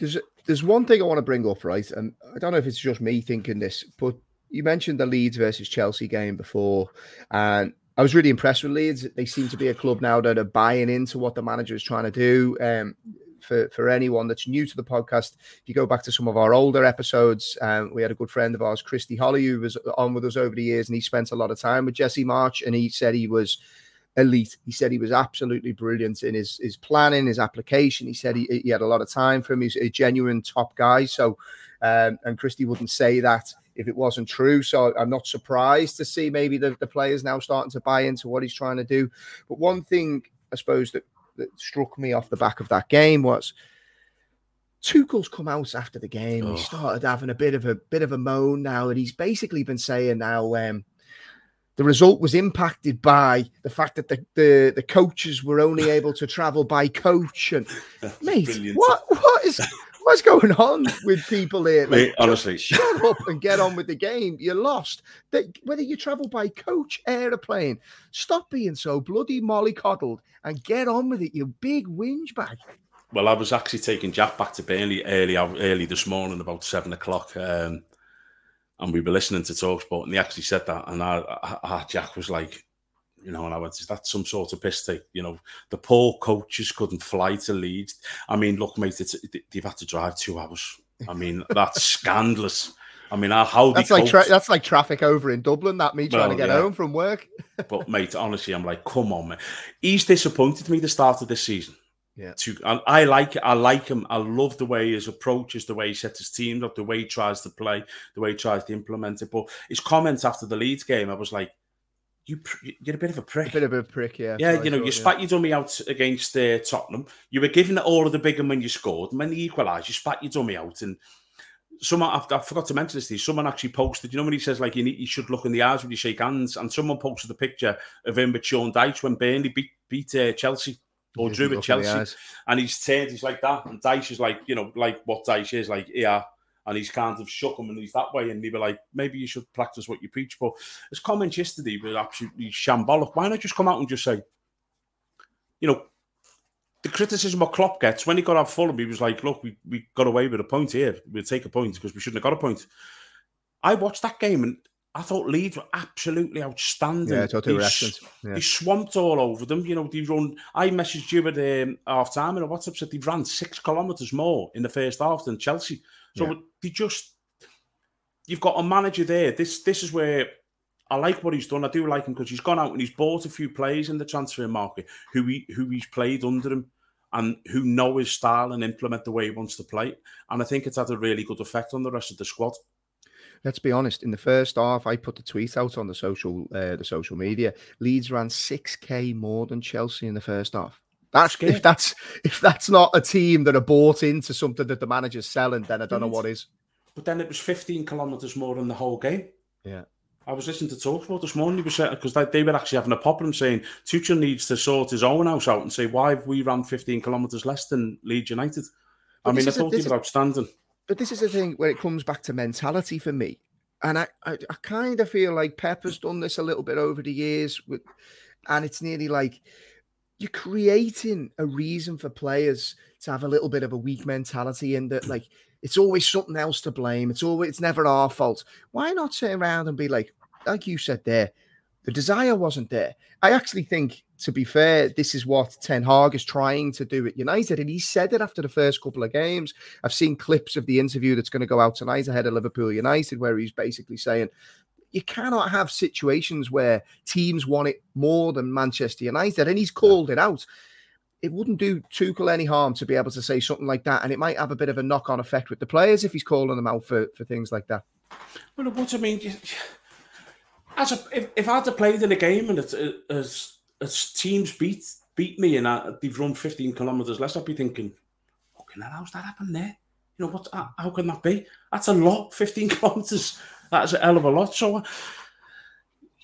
There's there's one thing I want to bring up, right? And I don't know if it's just me thinking this, but you mentioned the Leeds versus Chelsea game before, and I was really impressed with Leeds. They seem to be a club now that are buying into what the manager is trying to do. Um, for, for anyone that's new to the podcast, if you go back to some of our older episodes, um, we had a good friend of ours, Christy Holly, who was on with us over the years, and he spent a lot of time with Jesse Marsch, and he said he was elite. He said he was absolutely brilliant in his his planning, his application. He said he, he had a lot of time for him. He's a genuine top guy. So, um, and Christy wouldn't say that if it wasn't true. So I'm not surprised to see maybe the, the players now starting to buy into what he's trying to do. But one thing I suppose that, that struck me off the back of that game was Tuchel's come out after the game. Oh. He started having a bit of a bit of a moan now that he's basically been saying now um, the result was impacted by the fact that the, the, the coaches were only <laughs> able to travel by coach. And mate, Brilliant. what what is what's going on with people here? Like, mate, honestly, shut up and get on with the game. You're lost. That whether you travel by coach, aeroplane, stop being so bloody mollycoddled and get on with it. You big whinge bag. Well, I was actually taking Jack back to Burnley early, early this morning, about seven o'clock. Um, and we were listening to Talksport, and they actually said that, and our, I, Jack was like, you know, and I went, is that some sort of piss take? You know, the poor coaches couldn't fly to Leeds. I mean, look, mate, it's, they've had to drive two hours. I mean, that's <laughs> scandalous. I mean, how that's like tra- that's like traffic over in Dublin. That me trying well, to get yeah. home from work. <laughs> but mate, honestly, I'm like, come on, man. He's disappointed me the start of this season. Yeah. To I, I, like it. I like him. I love the way his approaches, the way he sets his team up, the way he tries to play, the way he tries to implement it. But his comments after the Leeds game, I was like, you, you're a bit of a prick. A bit of a prick, yeah. Yeah, you know, you spat yeah. your dummy out against uh, Tottenham. You were giving it all of the big and when you scored. And when you equalised, you spat your dummy out. And someone, I, I forgot to mention this, someone actually posted, you know, when he says, like, you, need, you should look in the eyes when you shake hands. And someone posted a picture of him with Sean Dyche when Burnley beat, beat uh, Chelsea or Drew at Chelsea, and he's turned, he's like that, and Dyche is like, you know, like what Dyche is like, yeah, and he's kind of shook him and he's that way, and they were like, maybe you should practice what you preach. But his comments yesterday were absolutely shambolic. Why not just come out and just say, you know, the criticism of Klopp gets when he got out Fulham, he was like, look, we, we got away with a point here. We'll take a point because we shouldn't have got a point. I watched that game and I thought Leeds were absolutely outstanding. Yeah, totally they, yeah. they swamped all over them. You know, they run. I messaged you at um, half time and WhatsApp said they ran six kilometres more in the first half than Chelsea. So yeah. they just, you've got a manager there. This this is where I like what he's done. I do like him because he's gone out and he's bought a few players in the transfer market who he who he's played under him and who know his style and implement the way he wants to play. And I think it's had a really good effect on the rest of the squad let's be honest. In the first half, I put the tweet out on the social uh, the social media. Leeds ran six k more than Chelsea in the first half. That's if that's if that's not a team that are bought into something that the manager's selling, then I don't know what is. But then it was 15 kilometers more than the whole game. Yeah. I was listening to Talksport this morning. because they, they were actually having a problem saying Tuchel needs to sort his own house out and say why have we ran 15 kilometers less than Leeds United. But I mean, I thought he was outstanding. But this is the thing where it comes back to mentality for me. And I, I, I kind of feel like Pepper's done this a little bit over the years with, and it's nearly like you're creating a reason for players to have a little bit of a weak mentality in that like it's always something else to blame. It's always it's never our fault. Why not turn around and be like, like you said there, the desire wasn't there. I actually think to be fair, this is what Ten Hag is trying to do at United. And he said it after the first couple of games. I've seen clips of the interview that's going to go out tonight ahead of Liverpool United, where he's basically saying, you cannot have situations where teams want it more than Manchester United. And he's called it out. it wouldn't do Tuchel any harm to be able to say something like that, and it might have a bit of a knock-on effect with the players if he's calling them out for, for things like that. Well, what I mean, <sighs> as a, if, if I had to play in a game and it's, uh, as as teams beat beat me and I, they've run 15 kilometres less, I'd be thinking, fucking hell, how's that happened there? You know what? How can that be? That's a lot. 15 <laughs> kilometres. That's a hell of a lot. So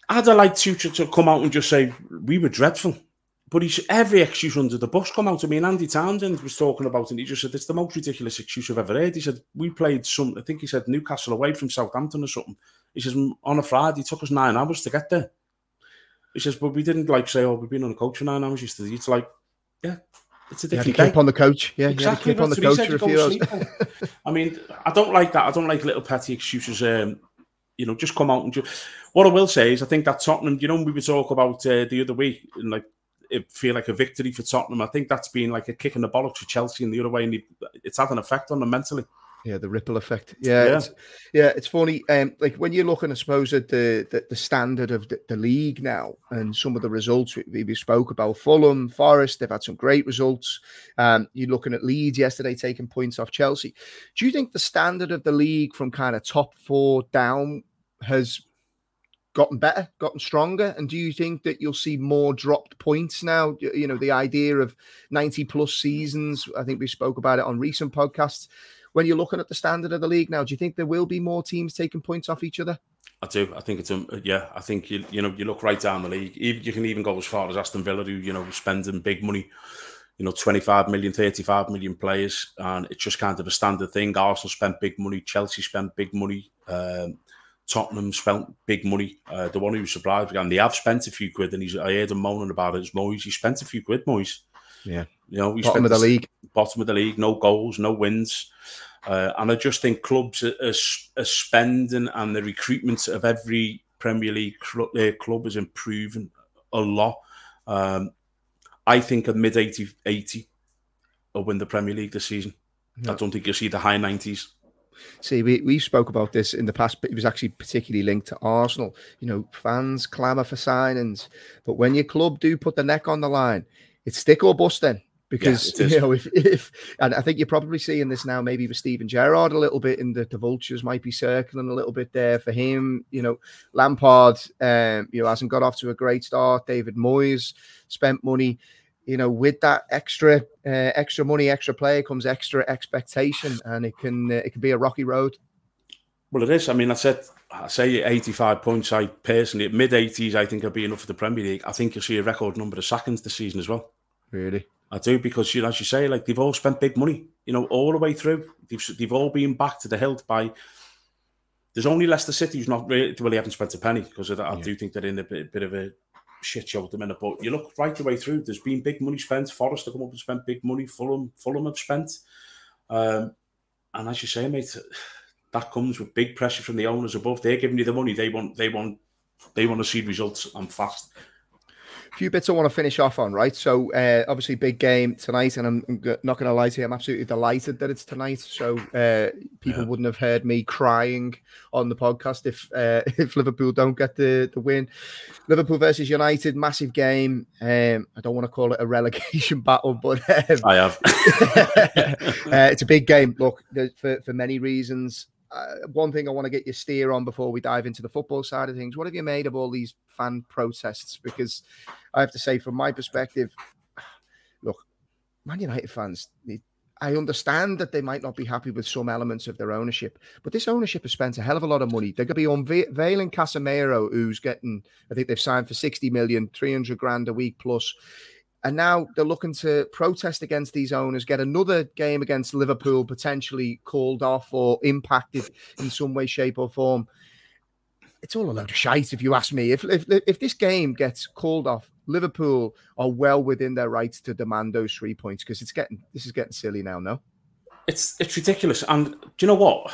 I'd have liked to come out and just say we were dreadful. But he's every excuse under the bus come out to me. And Andy Townsend was talking about it. And he just said, It's the most ridiculous excuse I've ever heard. He said, We played some, I think he said Newcastle away from Southampton or something. He says, On a Friday, it took us nine hours to get there. He says, But we didn't like say, Oh, we've been on a coach for nine hours yesterday. It's like, Yeah, it's a different keep on the coach. Yeah, exactly. keep on the coach for a few hours. I mean, I don't like that. I don't like little petty excuses. Um, you know, just come out and just. What I will say is, I think that Tottenham. You know, we were talking about uh, the other week, and like it feel like a victory for Tottenham. I think that's been like a kick in the bollocks for Chelsea in the other way, and it's had an effect on them mentally. Yeah, the ripple effect. Yeah, yeah, it's, yeah, it's funny. Um, like when you're looking, I suppose, at the the, the standard of the, the, league now, and some of the results we, we spoke about. Fulham, Forest, they've had some great results. Um, you're looking at Leeds yesterday taking points off Chelsea. Do you think the standard of the league from kind of top four down has gotten better, gotten stronger? And do you think that you'll see more dropped points now? You know, the idea of 90 plus seasons, I think we spoke about it on recent podcasts. When you're looking at the standard of the league now, do you think there will be more teams taking points off each other? I do. I think it's a yeah. I think you you know you look right down the league. You can even go as far as Aston Villa, who you know spending big money, you know 25 million, 35 million players, and it's just kind of a standard thing. Arsenal spent big money, Chelsea spent big money, um, Tottenham spent big money. Uh, the one who was surprised again, they have spent a few quid, and he's I heard him moaning about it. It's Moyes. He spent a few quid, Moyes. Yeah, you know, he bottom of the league, bottom of the league, no goals, no wins, uh, and I just think clubs are, are, are, spending and the recruitment of every Premier League club, uh, club is improving a lot. Um, I think a mid 80, 80 will win the Premier League this season. Yeah. I don't think you'll see the high 90s. See, we, we spoke about this in the past, but it was actually particularly linked to Arsenal. You know, fans clamour for signings, but when your club do put the neck on the line, it's stick or bust then. Because <laughs> you know, if, if and I think you're probably seeing this now, maybe with Steven Gerrard a little bit in the, the vultures might be circling a little bit there for him. You know, Lampard, um, you know, hasn't got off to a great start. David Moyes spent money you know, with that extra uh, extra money, extra player comes extra expectation, and it can uh, it can be a rocky road. Well, it is. I mean, I said I say 85 points. I personally, mid 80s, I think will be enough for the Premier League. I think you'll see a record number of seconds this season as well. Really, I do because you know, as you say, like they've all spent big money. You know, all the way through. They've they've all been back to the hilt by. There's only Leicester City who's not really, really haven't spent a penny because I, yeah. do think they're in a bit, bit of a shit show at the minute. But you look right the way through. There's been big money spent. Forest have come up and spent big money. Fulham, Fulham have spent. Um, and as you say, mate, that comes with big pressure from the owners above. They're giving you the money. They want. They want. They want to see results and fast few bits I want to finish off on, right? So, uh, obviously, big game tonight, and I'm not going to lie to you, I'm absolutely delighted that it's tonight. So, uh, people yeah. wouldn't have heard me crying on the podcast if uh, <laughs> if Liverpool don't get the, the win. Liverpool versus United, massive game. Um, I don't want to call it a <laughs> relegation battle, but um, I have. <laughs> Uh, it's a big game. Look, for for many reasons uh, one thing I want to get your steer on before we dive into the football side of things. What have you made of all these fan protests? Because I have to say, from my perspective, look, Man United fans, I understand that they might not be happy with some elements of their ownership, but this ownership has spent a hell of a lot of money. They're going to be unveiling Casemiro, who's getting, I think they've signed for 60 million, 300 grand a week plus. And now they're looking to protest against these owners, get another game against Liverpool potentially called off or impacted in some way, shape, or form. It's all a load of shite, if you ask me. If, if, if this game gets called off, Liverpool are well within their rights to demand those three points because it's getting this is getting silly now. No, it's it's ridiculous. And do you know what?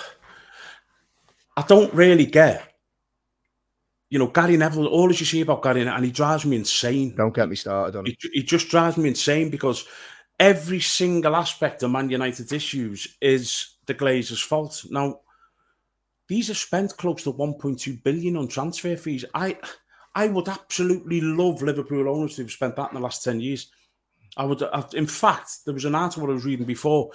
I don't really get you know, Gary Neville, all as you see about Gary, and he drives me insane. Don't get me started on it. He, he just drives me insane because every single aspect of Man United's issues is the Glazers' fault. Now, these have spent close to 1.2 billion on transfer fees. I I would absolutely love Liverpool owners to have spent that in the last 10 years. I would, I, in fact, there was an article I was reading before.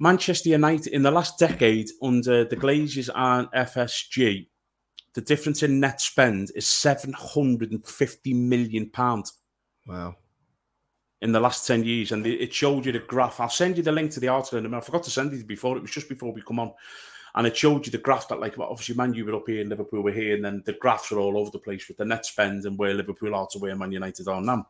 Manchester United in the last decade under the Glazers and FSG, the difference in net spend is seven hundred and fifty million pounds. Wow! In the last ten years, and it showed you the graph. I'll send you the link to the article in a minute. I forgot to send it before. It was just before we come on, and it showed you the graph that, like, obviously, Man U were up here, and Liverpool were here, and then the graphs are all over the place with the net spend and where Liverpool are to where Man United are now.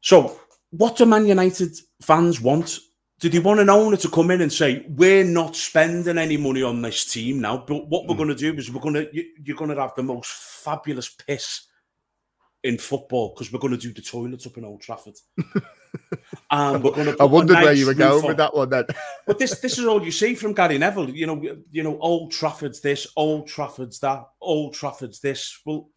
So, what do Man United fans want? Do they want an owner to come in and say, "We're not spending any money on this team now, but what we're mm. going to do is we're going to you're going to have the most fabulous piss in football because we're going to do the toilets up in Old Trafford." <laughs> and we're going to. I wondered nice where you were going with that one. Then, <laughs> but this this is all you see from Gary Neville. You know, you know, Old Trafford's this, Old Trafford's that, Old Trafford's this. Well,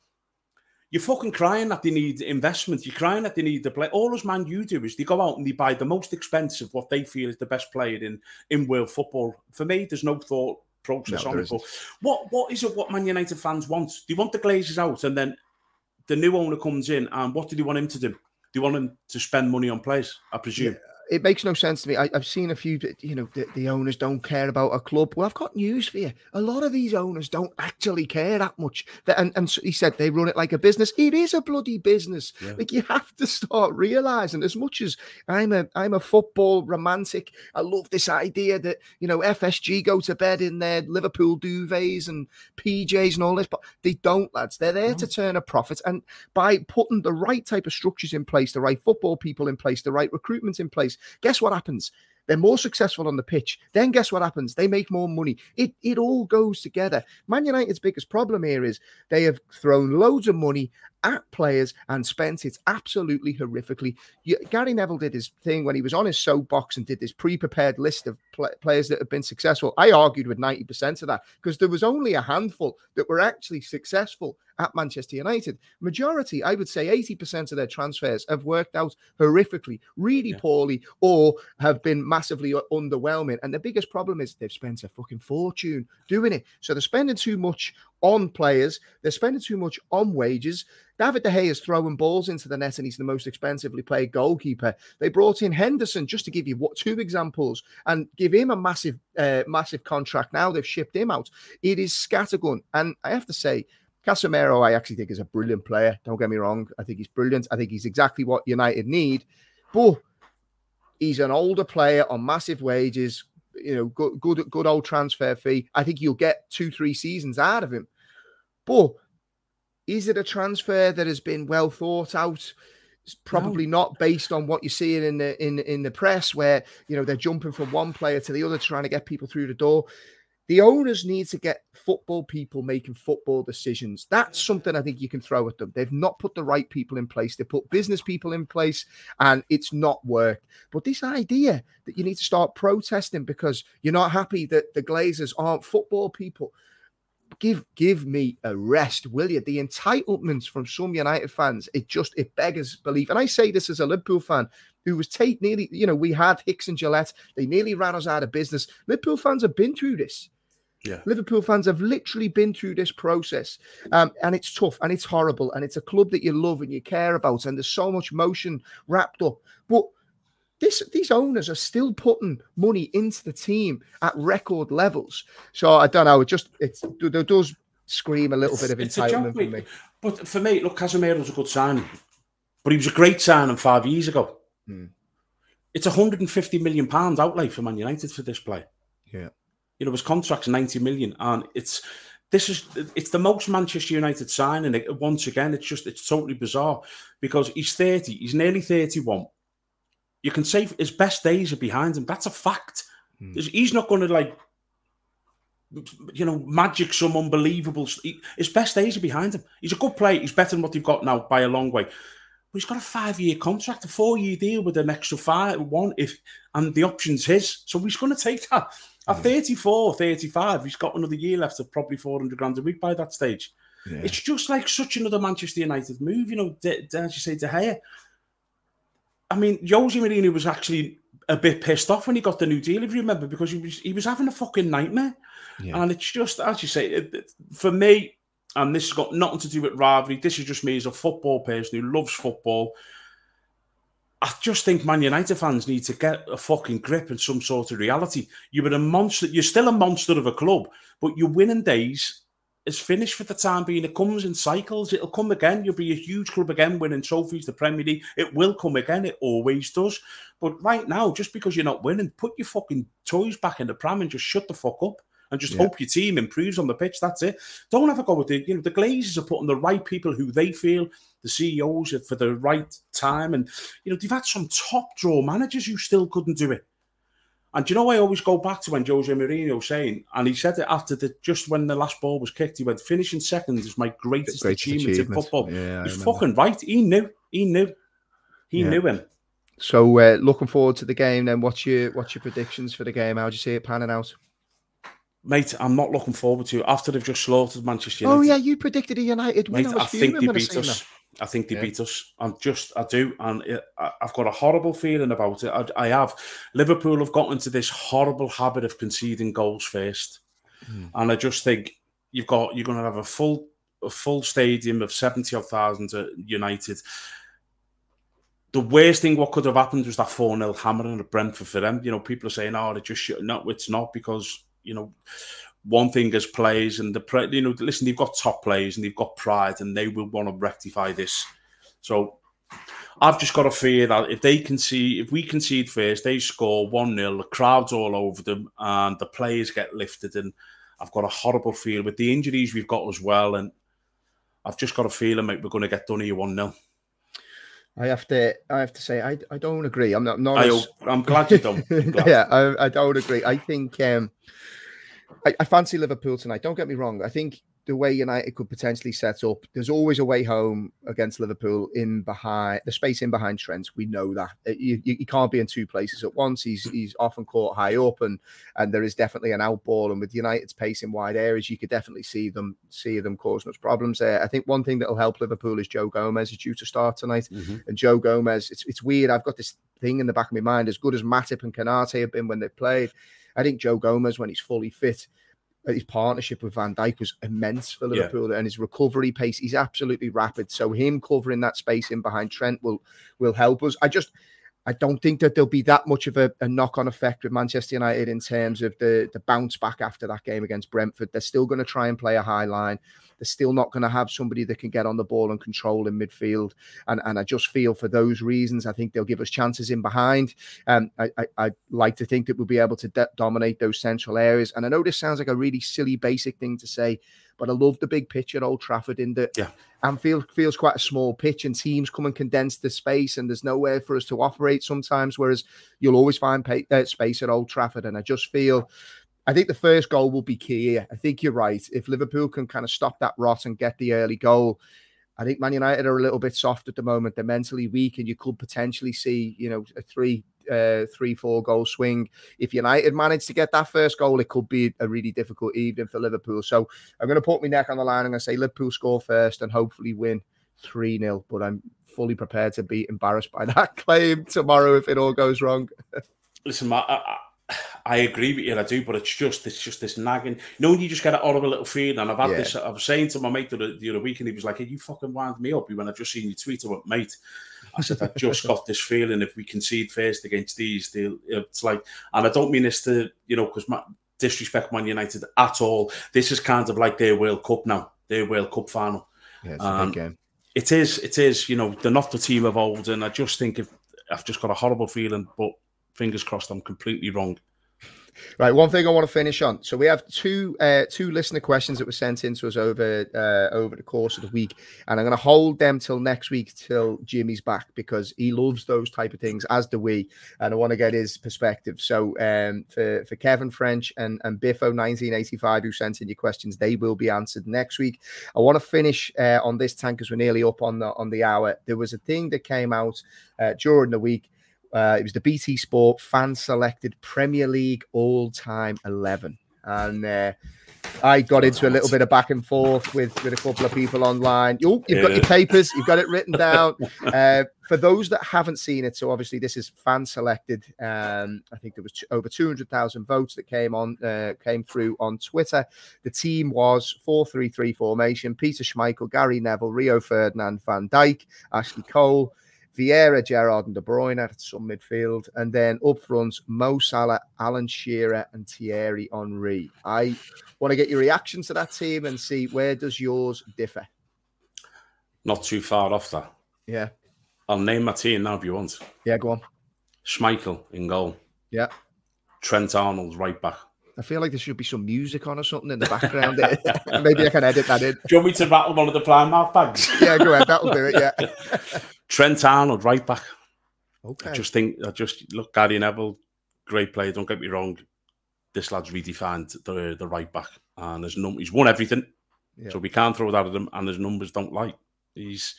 you're fucking crying that they need investment. You're crying that they need the play. All as man you do is they go out and they buy the most expensive, what they feel is the best player in in world football. For me, there's no thought process no, on it. But what what is it? What Man United fans want? They want the Glazers out, and then the new owner comes in, and what do they want him to do? Do you want him to spend money on players? I presume. Yeah it makes no sense to me. I, have seen a few, you know, the, the, owners don't care about a club. Well, I've got news for you. A lot of these owners don't actually care that much. And, and he said they run it like a business. It is a bloody business. Yeah. Like you have to start realizing. As much as I'm a I'm a football romantic, I love this idea that you know FSG go to bed in their Liverpool duvets and PJs and all this, but they don't, lads. They're there no. to turn a profit, and by putting the right type of structures in place, the right football people in place, the right recruitment in place Guess what happens? They're more successful on the pitch. Then guess what happens? They make more money. It it all goes together. Man United's biggest problem here is they have thrown loads of money at players and spent it absolutely horrifically. You, Gary Neville did his thing when he was on his soapbox and did this pre-prepared list of pl- players that have been successful. I argued with 90% of that because there was only a handful that were actually successful at Manchester United. Majority, I would say 80% of their transfers have worked out horrifically, really yeah. poorly, or have been massively underwhelming. And the biggest problem is they've spent a fucking fortune doing it. So they're spending too much on players. They're spending too much on wages. David De Gea is throwing balls into the net and he's the most expensively paid goalkeeper. They brought in Henderson just to give you what two examples and give him a massive, uh, massive contract. Now they've shipped him out. It is scattergun. And I have to say, Casemiro, I actually think is a brilliant player. Don't get me wrong. I think he's brilliant. I think he's exactly what United need. But he's an older player on massive wages, you know, good, good, good old transfer fee. I think you'll get two, three seasons out of him. But is it a transfer that has been well thought out? It's probably no. not based on what you're seeing in the in in the press, where you know they're jumping from one player to the other, trying to get people through the door. The owners need to get football people making football decisions. That's something I think you can throw at them. They've not put the right people in place. They put business people in place and it's not worked. But this idea that you need to start protesting because you're not happy that the Glazers aren't football people. Give give me a rest, will you? The entitlements from some United fans, it just it beggars belief. And I say this as a Liverpool fan who was take nearly, you know, we had Hicks and Gillett. They nearly ran us out of business. Liverpool fans have been through this. Yeah. Liverpool fans have literally been through this process, um, and it's tough and it's horrible, and it's a club that you love and you care about, and there's so much motion wrapped up. But this, these owners are still putting money into the team at record levels. So I don't know. It just it, it does scream a little it's, bit of entitlement for me. But for me, look, Casemiro's a good signing, but he was a great signing five years ago. Hmm. It's 150 million pounds outlay for Man United for this play. Yeah. You know, his contract's 90 million, and it's this is it's the most Manchester United signing. It, once again, it's just it's totally bizarre because he's 30, he's nearly 31. You can say his best days are behind him. That's a fact. Hmm. He's not going to like you know, magic some unbelievable. His best days are behind him. He's a good player. He's better than what they've got now by a long way. But he's got a five-year contract, a four-year deal with an extra five one if, and the option's his. So he's going to take that. At 34, 35, he's got another year left of probably 400 grand a week by that stage. Yeah. It's just like such another Manchester United move, you know, as you say, De Gea. I mean, Jose Mourinho was actually a bit pissed off when he got the new deal, if you remember, because he was he was having a fucking nightmare. Yeah. And it's just, as you say, it, it, for me, and this has got nothing to do with rivalry, this is just me as a football person who loves football I just think Man United fans need to get a fucking grip and some sort of reality. You were a monster. You're still a monster of a club, but your winning days is finished for the time being. It comes in cycles. It'll come again. You'll be a huge club again, winning trophies, the Premier League. It will come again. It always does. But right now, just because you're not winning, put your fucking toys back in the pram and just shut the fuck up and just yeah. hope your team improves on the pitch. That's it. Don't ever go with the you know the Glazers are putting the right people who they feel the CEOs for the right time, and you know they've had some top draw managers who still couldn't do it. And you know, I always go back to when Jose Mourinho saying, and he said it after the just when the last ball was kicked, he went, "Finishing second is my greatest, greatest achievement, achievement, in football." Yeah, He's fucking right. He knew. He knew. He yeah. knew him. So, uh, looking forward to the game. Then, what's your what's your predictions for the game? How do you see it panning out? Mate, I'm not looking forward to it. After they've just slaughtered Manchester United. Oh yeah, you predicted a United win. Mate, I, I think they beat us. That. I think they yeah. beat us. I'm just, I do, and it, I've got a horrible feeling about it. I, I, have. Liverpool have got into this horrible habit of conceding goals first, mm. and I just think you've got you're going to have a full a full stadium of seventy odd thousand at United. The worst thing what could have happened was that 4 0 hammering at Brentford for them. You know, people are saying, oh, it just should. No, it's not because you know, one thing as players and the you know, listen, they've got top players and they've got pride and they will want to rectify this. So I've just got a fear that if they can see, if we concede first, they score 1 0, the crowd's all over them, and the players get lifted. And I've got a horrible feel with the injuries we've got as well. And I've just got a feeling, mate, we're going to get done here 1 0. I have to, I have to say, I, I don't agree. I'm not, I'm not. I, as... I'm glad you don't. <laughs> yeah, I, I don't agree. I think, um, I, I, fancy Liverpool tonight. Don't get me wrong. I think the way United could potentially set up, there's always a way home against Liverpool in behind the space in behind Trent. We know that you, you, you, can't be in two places at once. He's he's often caught high up, and and there is definitely an outball. And with United's pace in wide areas, you could definitely see them see them causing us problems there. I think one thing that will help Liverpool is Joe Gomez is due to start tonight, mm-hmm. and Joe Gomez. It's it's weird. I've got this thing in the back of my mind. As good as Matip and Konate have been when they've played, I think Joe Gomez, when he's fully fit, uh, his partnership with Van Dijk was immense for Liverpool, yeah. and his recovery pace, he's absolutely rapid. So him covering that space in behind Trent will will help us. I just I don't think that there'll be that much of a, a knock-on effect with Manchester United in terms of the the bounce back after that game against Brentford. They're still going to try and play a high line. They're still not going to have somebody that can get on the ball and control in midfield. And, and I just feel for those reasons, I think they'll give us chances in behind. Um, I, I, I like to think that we'll be able to de- dominate those central areas. And I know this sounds like a really silly, basic thing to say, but I love the big pitch at Old Trafford in that yeah. Anfield feels quite a small pitch and teams come and condense the space and there's nowhere for us to operate sometimes, whereas you'll always find pay, uh, space at Old Trafford. And I just feel I think the first goal will be key. I think you're right. If Liverpool can kind of stop that rot and get the early goal, I think Man United are a little bit soft at the moment. They're mentally weak, and you could potentially see, you know, a three, uh, three, four goal swing. If United manage to get that first goal, it could be a really difficult evening for Liverpool. So I'm going to put my neck on the line. I'm going to say Liverpool score first and hopefully win 3 0. But I'm fully prepared to be embarrassed by that <laughs> claim tomorrow if it all goes wrong. Listen, I, I agree with you, I do, but it's just it's just this nagging. You know, you just get an horrible little feeling, and I've had yeah. this. I was saying to my mate the, the other week, and he was like, hey, "You fucking wound me up." When I just seen you tweet about mate, I said, "I just got this feeling if we concede first against these, it's like." And I don't mean this to you know because disrespect Man United at all. This is kind of like their World Cup now, their World Cup final. Yeah, it's um, a big game. It is. It is. You know, they're not the team of old, and I just think if I've just got a horrible feeling, but fingers crossed, I'm completely wrong. Right, one thing I want to finish on. So we have two uh, two listener questions that were sent in to us over uh, over the course of the week, and I'm going to hold them till next week till Jimmy's back because he loves those type of things, as do we, and I want to get his perspective. So um, for for Kevin French and and Biffo 1985 who sent in your questions, they will be answered next week. I want to finish uh, on this tank because we're nearly up on the on the hour. There was a thing that came out uh, during the week uh, it was the BT Sport fan selected Premier League all time 11. And uh, I got into a little bit of back and forth with, with a couple of people online. Oh, you've got your papers, you've got it written <laughs> down. Uh, for those that haven't seen it, so obviously this is fan selected. Um, I think there was over 200,000 votes that came on uh, came through on Twitter. The team was 4-3-3 formation: Peter Schmeichel, Gary Neville, Rio Ferdinand, Van Dijk, Ashley Cole. Vieira, Gerrard, and De Bruyne at some midfield, and then up front, Mo Salah, Alan Shearer, and Thierry Henry. I want to get your reaction to that team and see where does yours differ. Not too far off that. Yeah. I'll name my team now if you want. Yeah, go on. Schmeichel in goal. Yeah. Trent Arnold right back. I feel like there should be some music on or something in the background. <laughs> Maybe I can edit that in. Do you want me to rattle one of the Primark bags? <laughs> yeah, go ahead. That'll do it. Yeah. <laughs> Trent Arnold right back. Okay. I just think I just look Gary Neville, great player. Don't get me wrong. This lad's redefined the the right back, and there's num- he's won everything, yeah. so we can't throw that at him. And his numbers don't lie. He's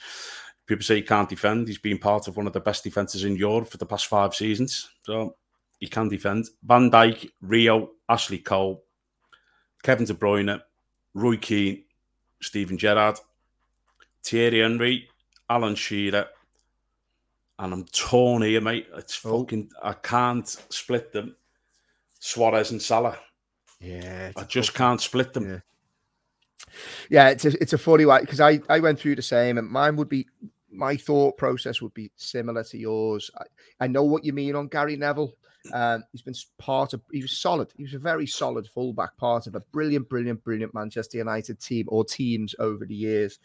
people say he can't defend. He's been part of one of the best defenses in Europe for the past five seasons, so he can defend. Van Dijk, Rio, Ashley Cole, Kevin De Bruyne, Roy Keane, Steven Gerrard, Thierry Henry, Alan Shearer, and I'm torn here, mate. It's oh. fucking. I can't split them. Suarez and Salah. Yeah, I just can't split them. Yeah. yeah, it's a it's a funny one because I I went through the same, and mine would be my thought process would be similar to yours. I, I know what you mean on Gary Neville. Um, he's been part of. He was solid. He was a very solid fullback, part of a brilliant, brilliant, brilliant Manchester United team or teams over the years.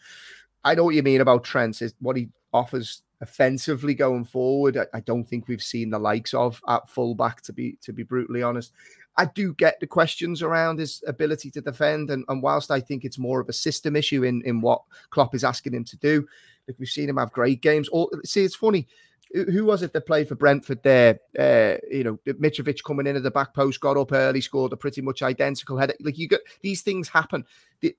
I know what you mean about Trent. Is what he offers offensively going forward. I, I, don't think we've seen the likes of at fullback. To be to be brutally honest, I do get the questions around his ability to defend, and, and whilst I think it's more of a system issue in in what Klopp is asking him to do, like we've seen him have great games. Or see, it's funny who was it that played for Brentford there? Uh, you know, Mitrovic coming in at the back post, got up early, scored a pretty much identical header. Like you got these things happen.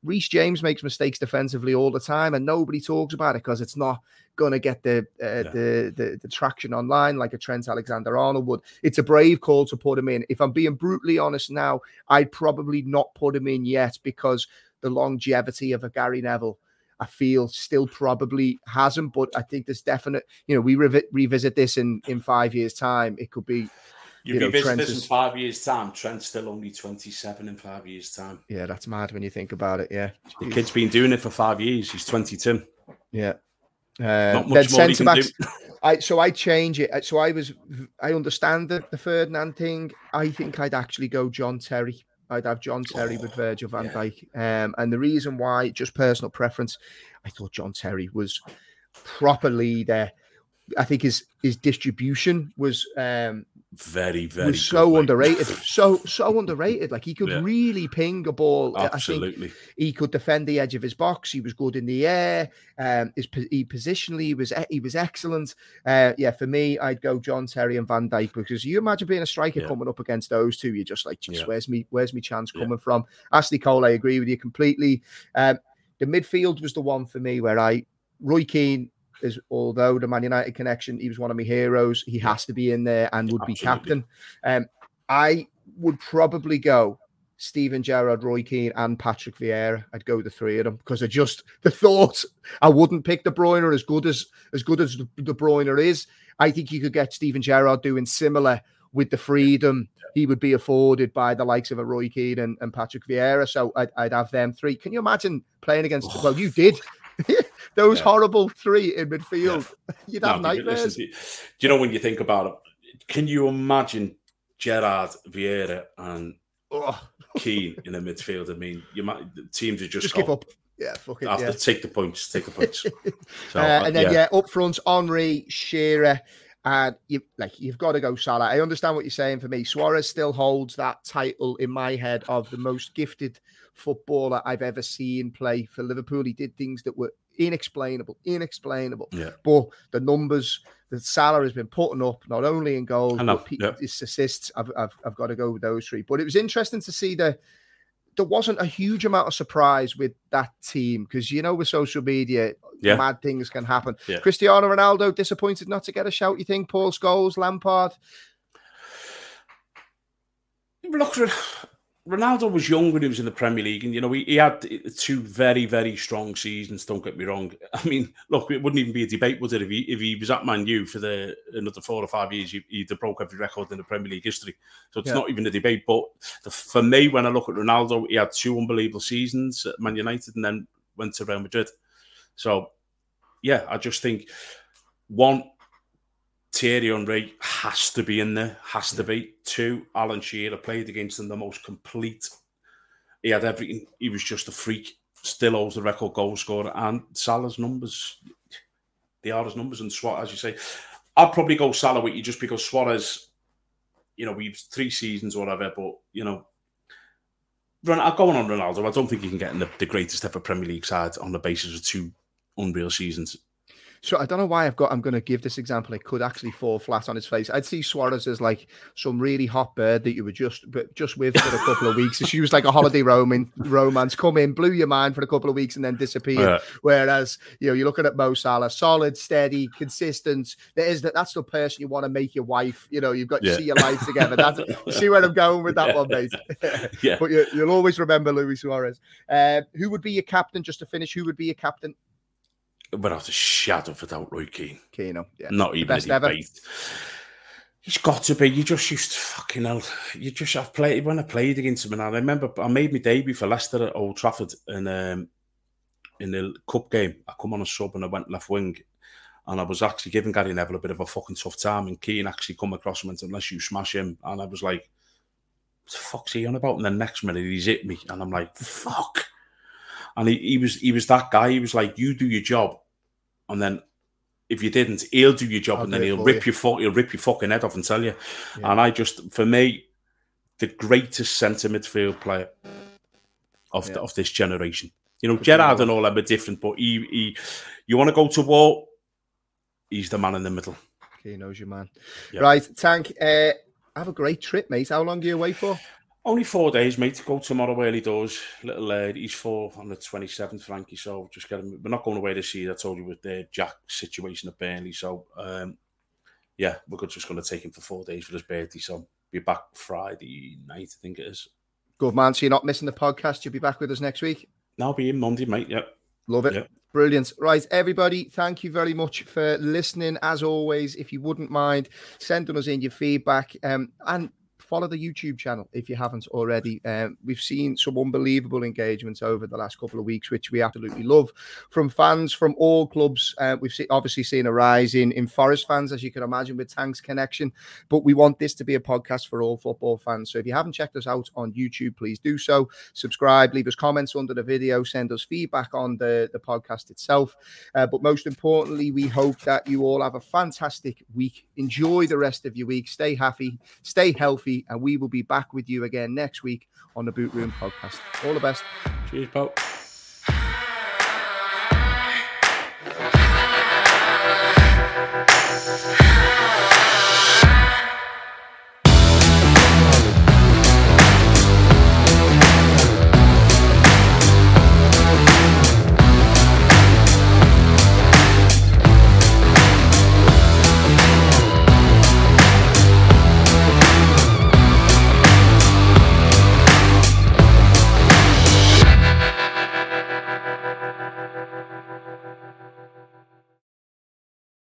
Reece James makes mistakes defensively all the time, and nobody talks about it because it's not going to get the, uh, yeah. the, the the traction online like a Trent Alexander Arnold would. It's a brave call to put him in. If I'm being brutally honest now, I'd probably not put him in yet because the longevity of a Gary Neville I feel still probably hasn't, but I think there's definite, you know, we revi- revisit this in in five years' time. It could be. You, you revisit know, this is, in five years' time. Trent's still only 27 in five years' time. Yeah, that's mad when you think about it. Yeah. The kid's been doing it for five years. He's 22. Yeah. Uh, Not much more centre backs. <laughs> I so I change it. So I was I understand the, the Ferdinand thing. I think I'd actually go John Terry. I'd have John Terry oh, with Virgil van yeah. Dijk. Um, and the reason why, just personal preference, I thought John Terry was properly there. I think his his distribution was um, very very was so good, underrated, <laughs> so so underrated. Like he could yeah. really ping a ball. Absolutely, he could defend the edge of his box. He was good in the air. Um, his he positionally he was he was excellent. Uh, yeah, for me, I'd go John Terry and Van Dijk because you imagine being a striker yeah. coming up against those two. You're just like, yeah. where's me where's me chance coming from? Ashley Cole, I agree with you completely. Um, the midfield was the one for me where I Roy Keane is although the Man United connection, he was one of my heroes. He has to be in there and would Absolutely. be captain. Um, I would probably go Steven Gerrard, Roy Keane, and Patrick Vieira. I'd go the three of them because I just the thought I wouldn't pick De Bruyne as good as as good as De Bruyne is. I think you could get Steven Gerrard doing similar with the freedom he would be afforded by the likes of a Roy Keane and, and Patrick Vieira. So I'd, I'd, have them three. Can you imagine playing against? Oh. Well, you did. Those yeah. horrible three in midfield. Yeah. <laughs> You'd have no, nightmares. do you know when you think about it? Can you imagine Gerrard, Vieira, and oh. Keane in the <laughs> midfield? I mean, you might the teams are just, just give up. Yeah, fuck it. Have yeah. to take the points. Take the points. <laughs> So, uh, and then yeah. yeah, up front, Henry, Shearer, and you like you've got to go Salah. I understand what you're saying. For me, Suarez still holds that title in my head of the most gifted footballer I've ever seen play for Liverpool. He did things that were inexplainable, inexplainable. Yeah. But the numbers that Salah has been putting up, not only in goals, but yeah. his assists, I've, I've, I've got to go with those three. But it was interesting to see the there wasn't a huge amount of surprise with that team because you know with social media, yeah. mad things can happen. Yeah. Cristiano Ronaldo disappointed not to get a shout. You think Paul Scholes, Lampard? Look, Ronaldo was young when he was in the Premier League, and you know he, he, had two very, very strong seasons. Don't get me wrong. <laughs> I mean, look, it wouldn't even be a debate, would it? If he if he was at Man U for the another four or five years, he, he'd have broke every record in the Premier League history. So it's yeah. not even a debate. But the, for me, when I look at Ronaldo, he had two unbelievable seasons at Man United, and then went to Real Madrid. So yeah, I just think one Thierry Henry has to be in there, has to be. Two, Alan Shearer played against him the most complete. He had everything. He was just a freak. Still holds the record goal scorer. And Salah's numbers, they are his numbers. And Suarez, as you say, I'd probably go Salah with you just because Suarez, you know, we've three seasons or whatever, but, you know, I'm going on Ronaldo. I don't think he can get in the, the greatest ever Premier League side on the basis of two unreal seasons. So I don't know why I've got. I'm going to give this example. It could actually fall flat on his face. I'd see Suarez as like some really hot bird that you were just, but just with for a couple of <laughs> weeks. She was like a holiday roaming romance. Come in, blew your mind for a couple of weeks, and then disappeared. Yeah. Whereas you know you're looking at Mo Salah, solid, steady, consistent. There is that. That's the person you want to make your wife. You know, you've got to yeah. see your life together. That's <laughs> see where I'm going with that yeah. one, mate. <laughs> yeah. But you, will always remember Luis Suarez. Uh, who would be your captain? Just to finish, who would be your captain? Without a shadow of a doubt, Roy Keane. Keane, yeah. Not even best ever. He's got to be. You just used to fucking hell. You just have played when I played against him, and I remember I made my debut for Leicester at Old Trafford, and um, in the cup game, I come on a sub and I went left wing, and I was actually giving Gary Neville a bit of a fucking tough time, and Keane actually come across and went, "Unless you smash him," and I was like, "What the fuck's he on about?" And the next minute he's hit me, and I'm like, "Fuck." And he, he was he was that guy. He was like, "You do your job, and then if you didn't, he'll do your job, I'll and then he'll rip you. your he'll rip your fucking head off and tell you." Yeah. And I just, for me, the greatest centre midfield player of yeah. the, of this generation. You know, Gerrard and all them are different, but he, he you want to go to war, he's the man in the middle. He knows your man. Right, Tank. Uh, have a great trip, mate. How long are you away for? Only four days, mate. To go tomorrow early doors. Little uh, he's four on the twenty seventh, Frankie. So just get him. We're not going away this year. I told you with the Jack situation at Burnley. So um, yeah, we're just going to take him for four days for his birthday. So be back Friday night, I think it is. Good man. So you're not missing the podcast. You'll be back with us next week. I'll be in Monday, mate. Yep. Love it. Yep. Brilliant. Right, everybody, thank you very much for listening. As always, if you wouldn't mind sending us in your feedback um, and follow the YouTube channel if you haven't already. Um, we've seen some unbelievable engagements over the last couple of weeks, which we absolutely love from fans from all clubs. Uh, we've see, obviously seen a rise in, in Forest fans, as you can imagine, with Tank's connection. But we want this to be a podcast for all football fans. So if you haven't checked us out on YouTube, please do so. Subscribe, leave us comments under the video, send us feedback on the, the podcast itself. Uh, but most importantly, we hope that you all have a fantastic week. Enjoy the rest of your week. Stay happy, stay healthy and we will be back with you again next week on the Boot Room podcast. All the best. Cheers, Paul.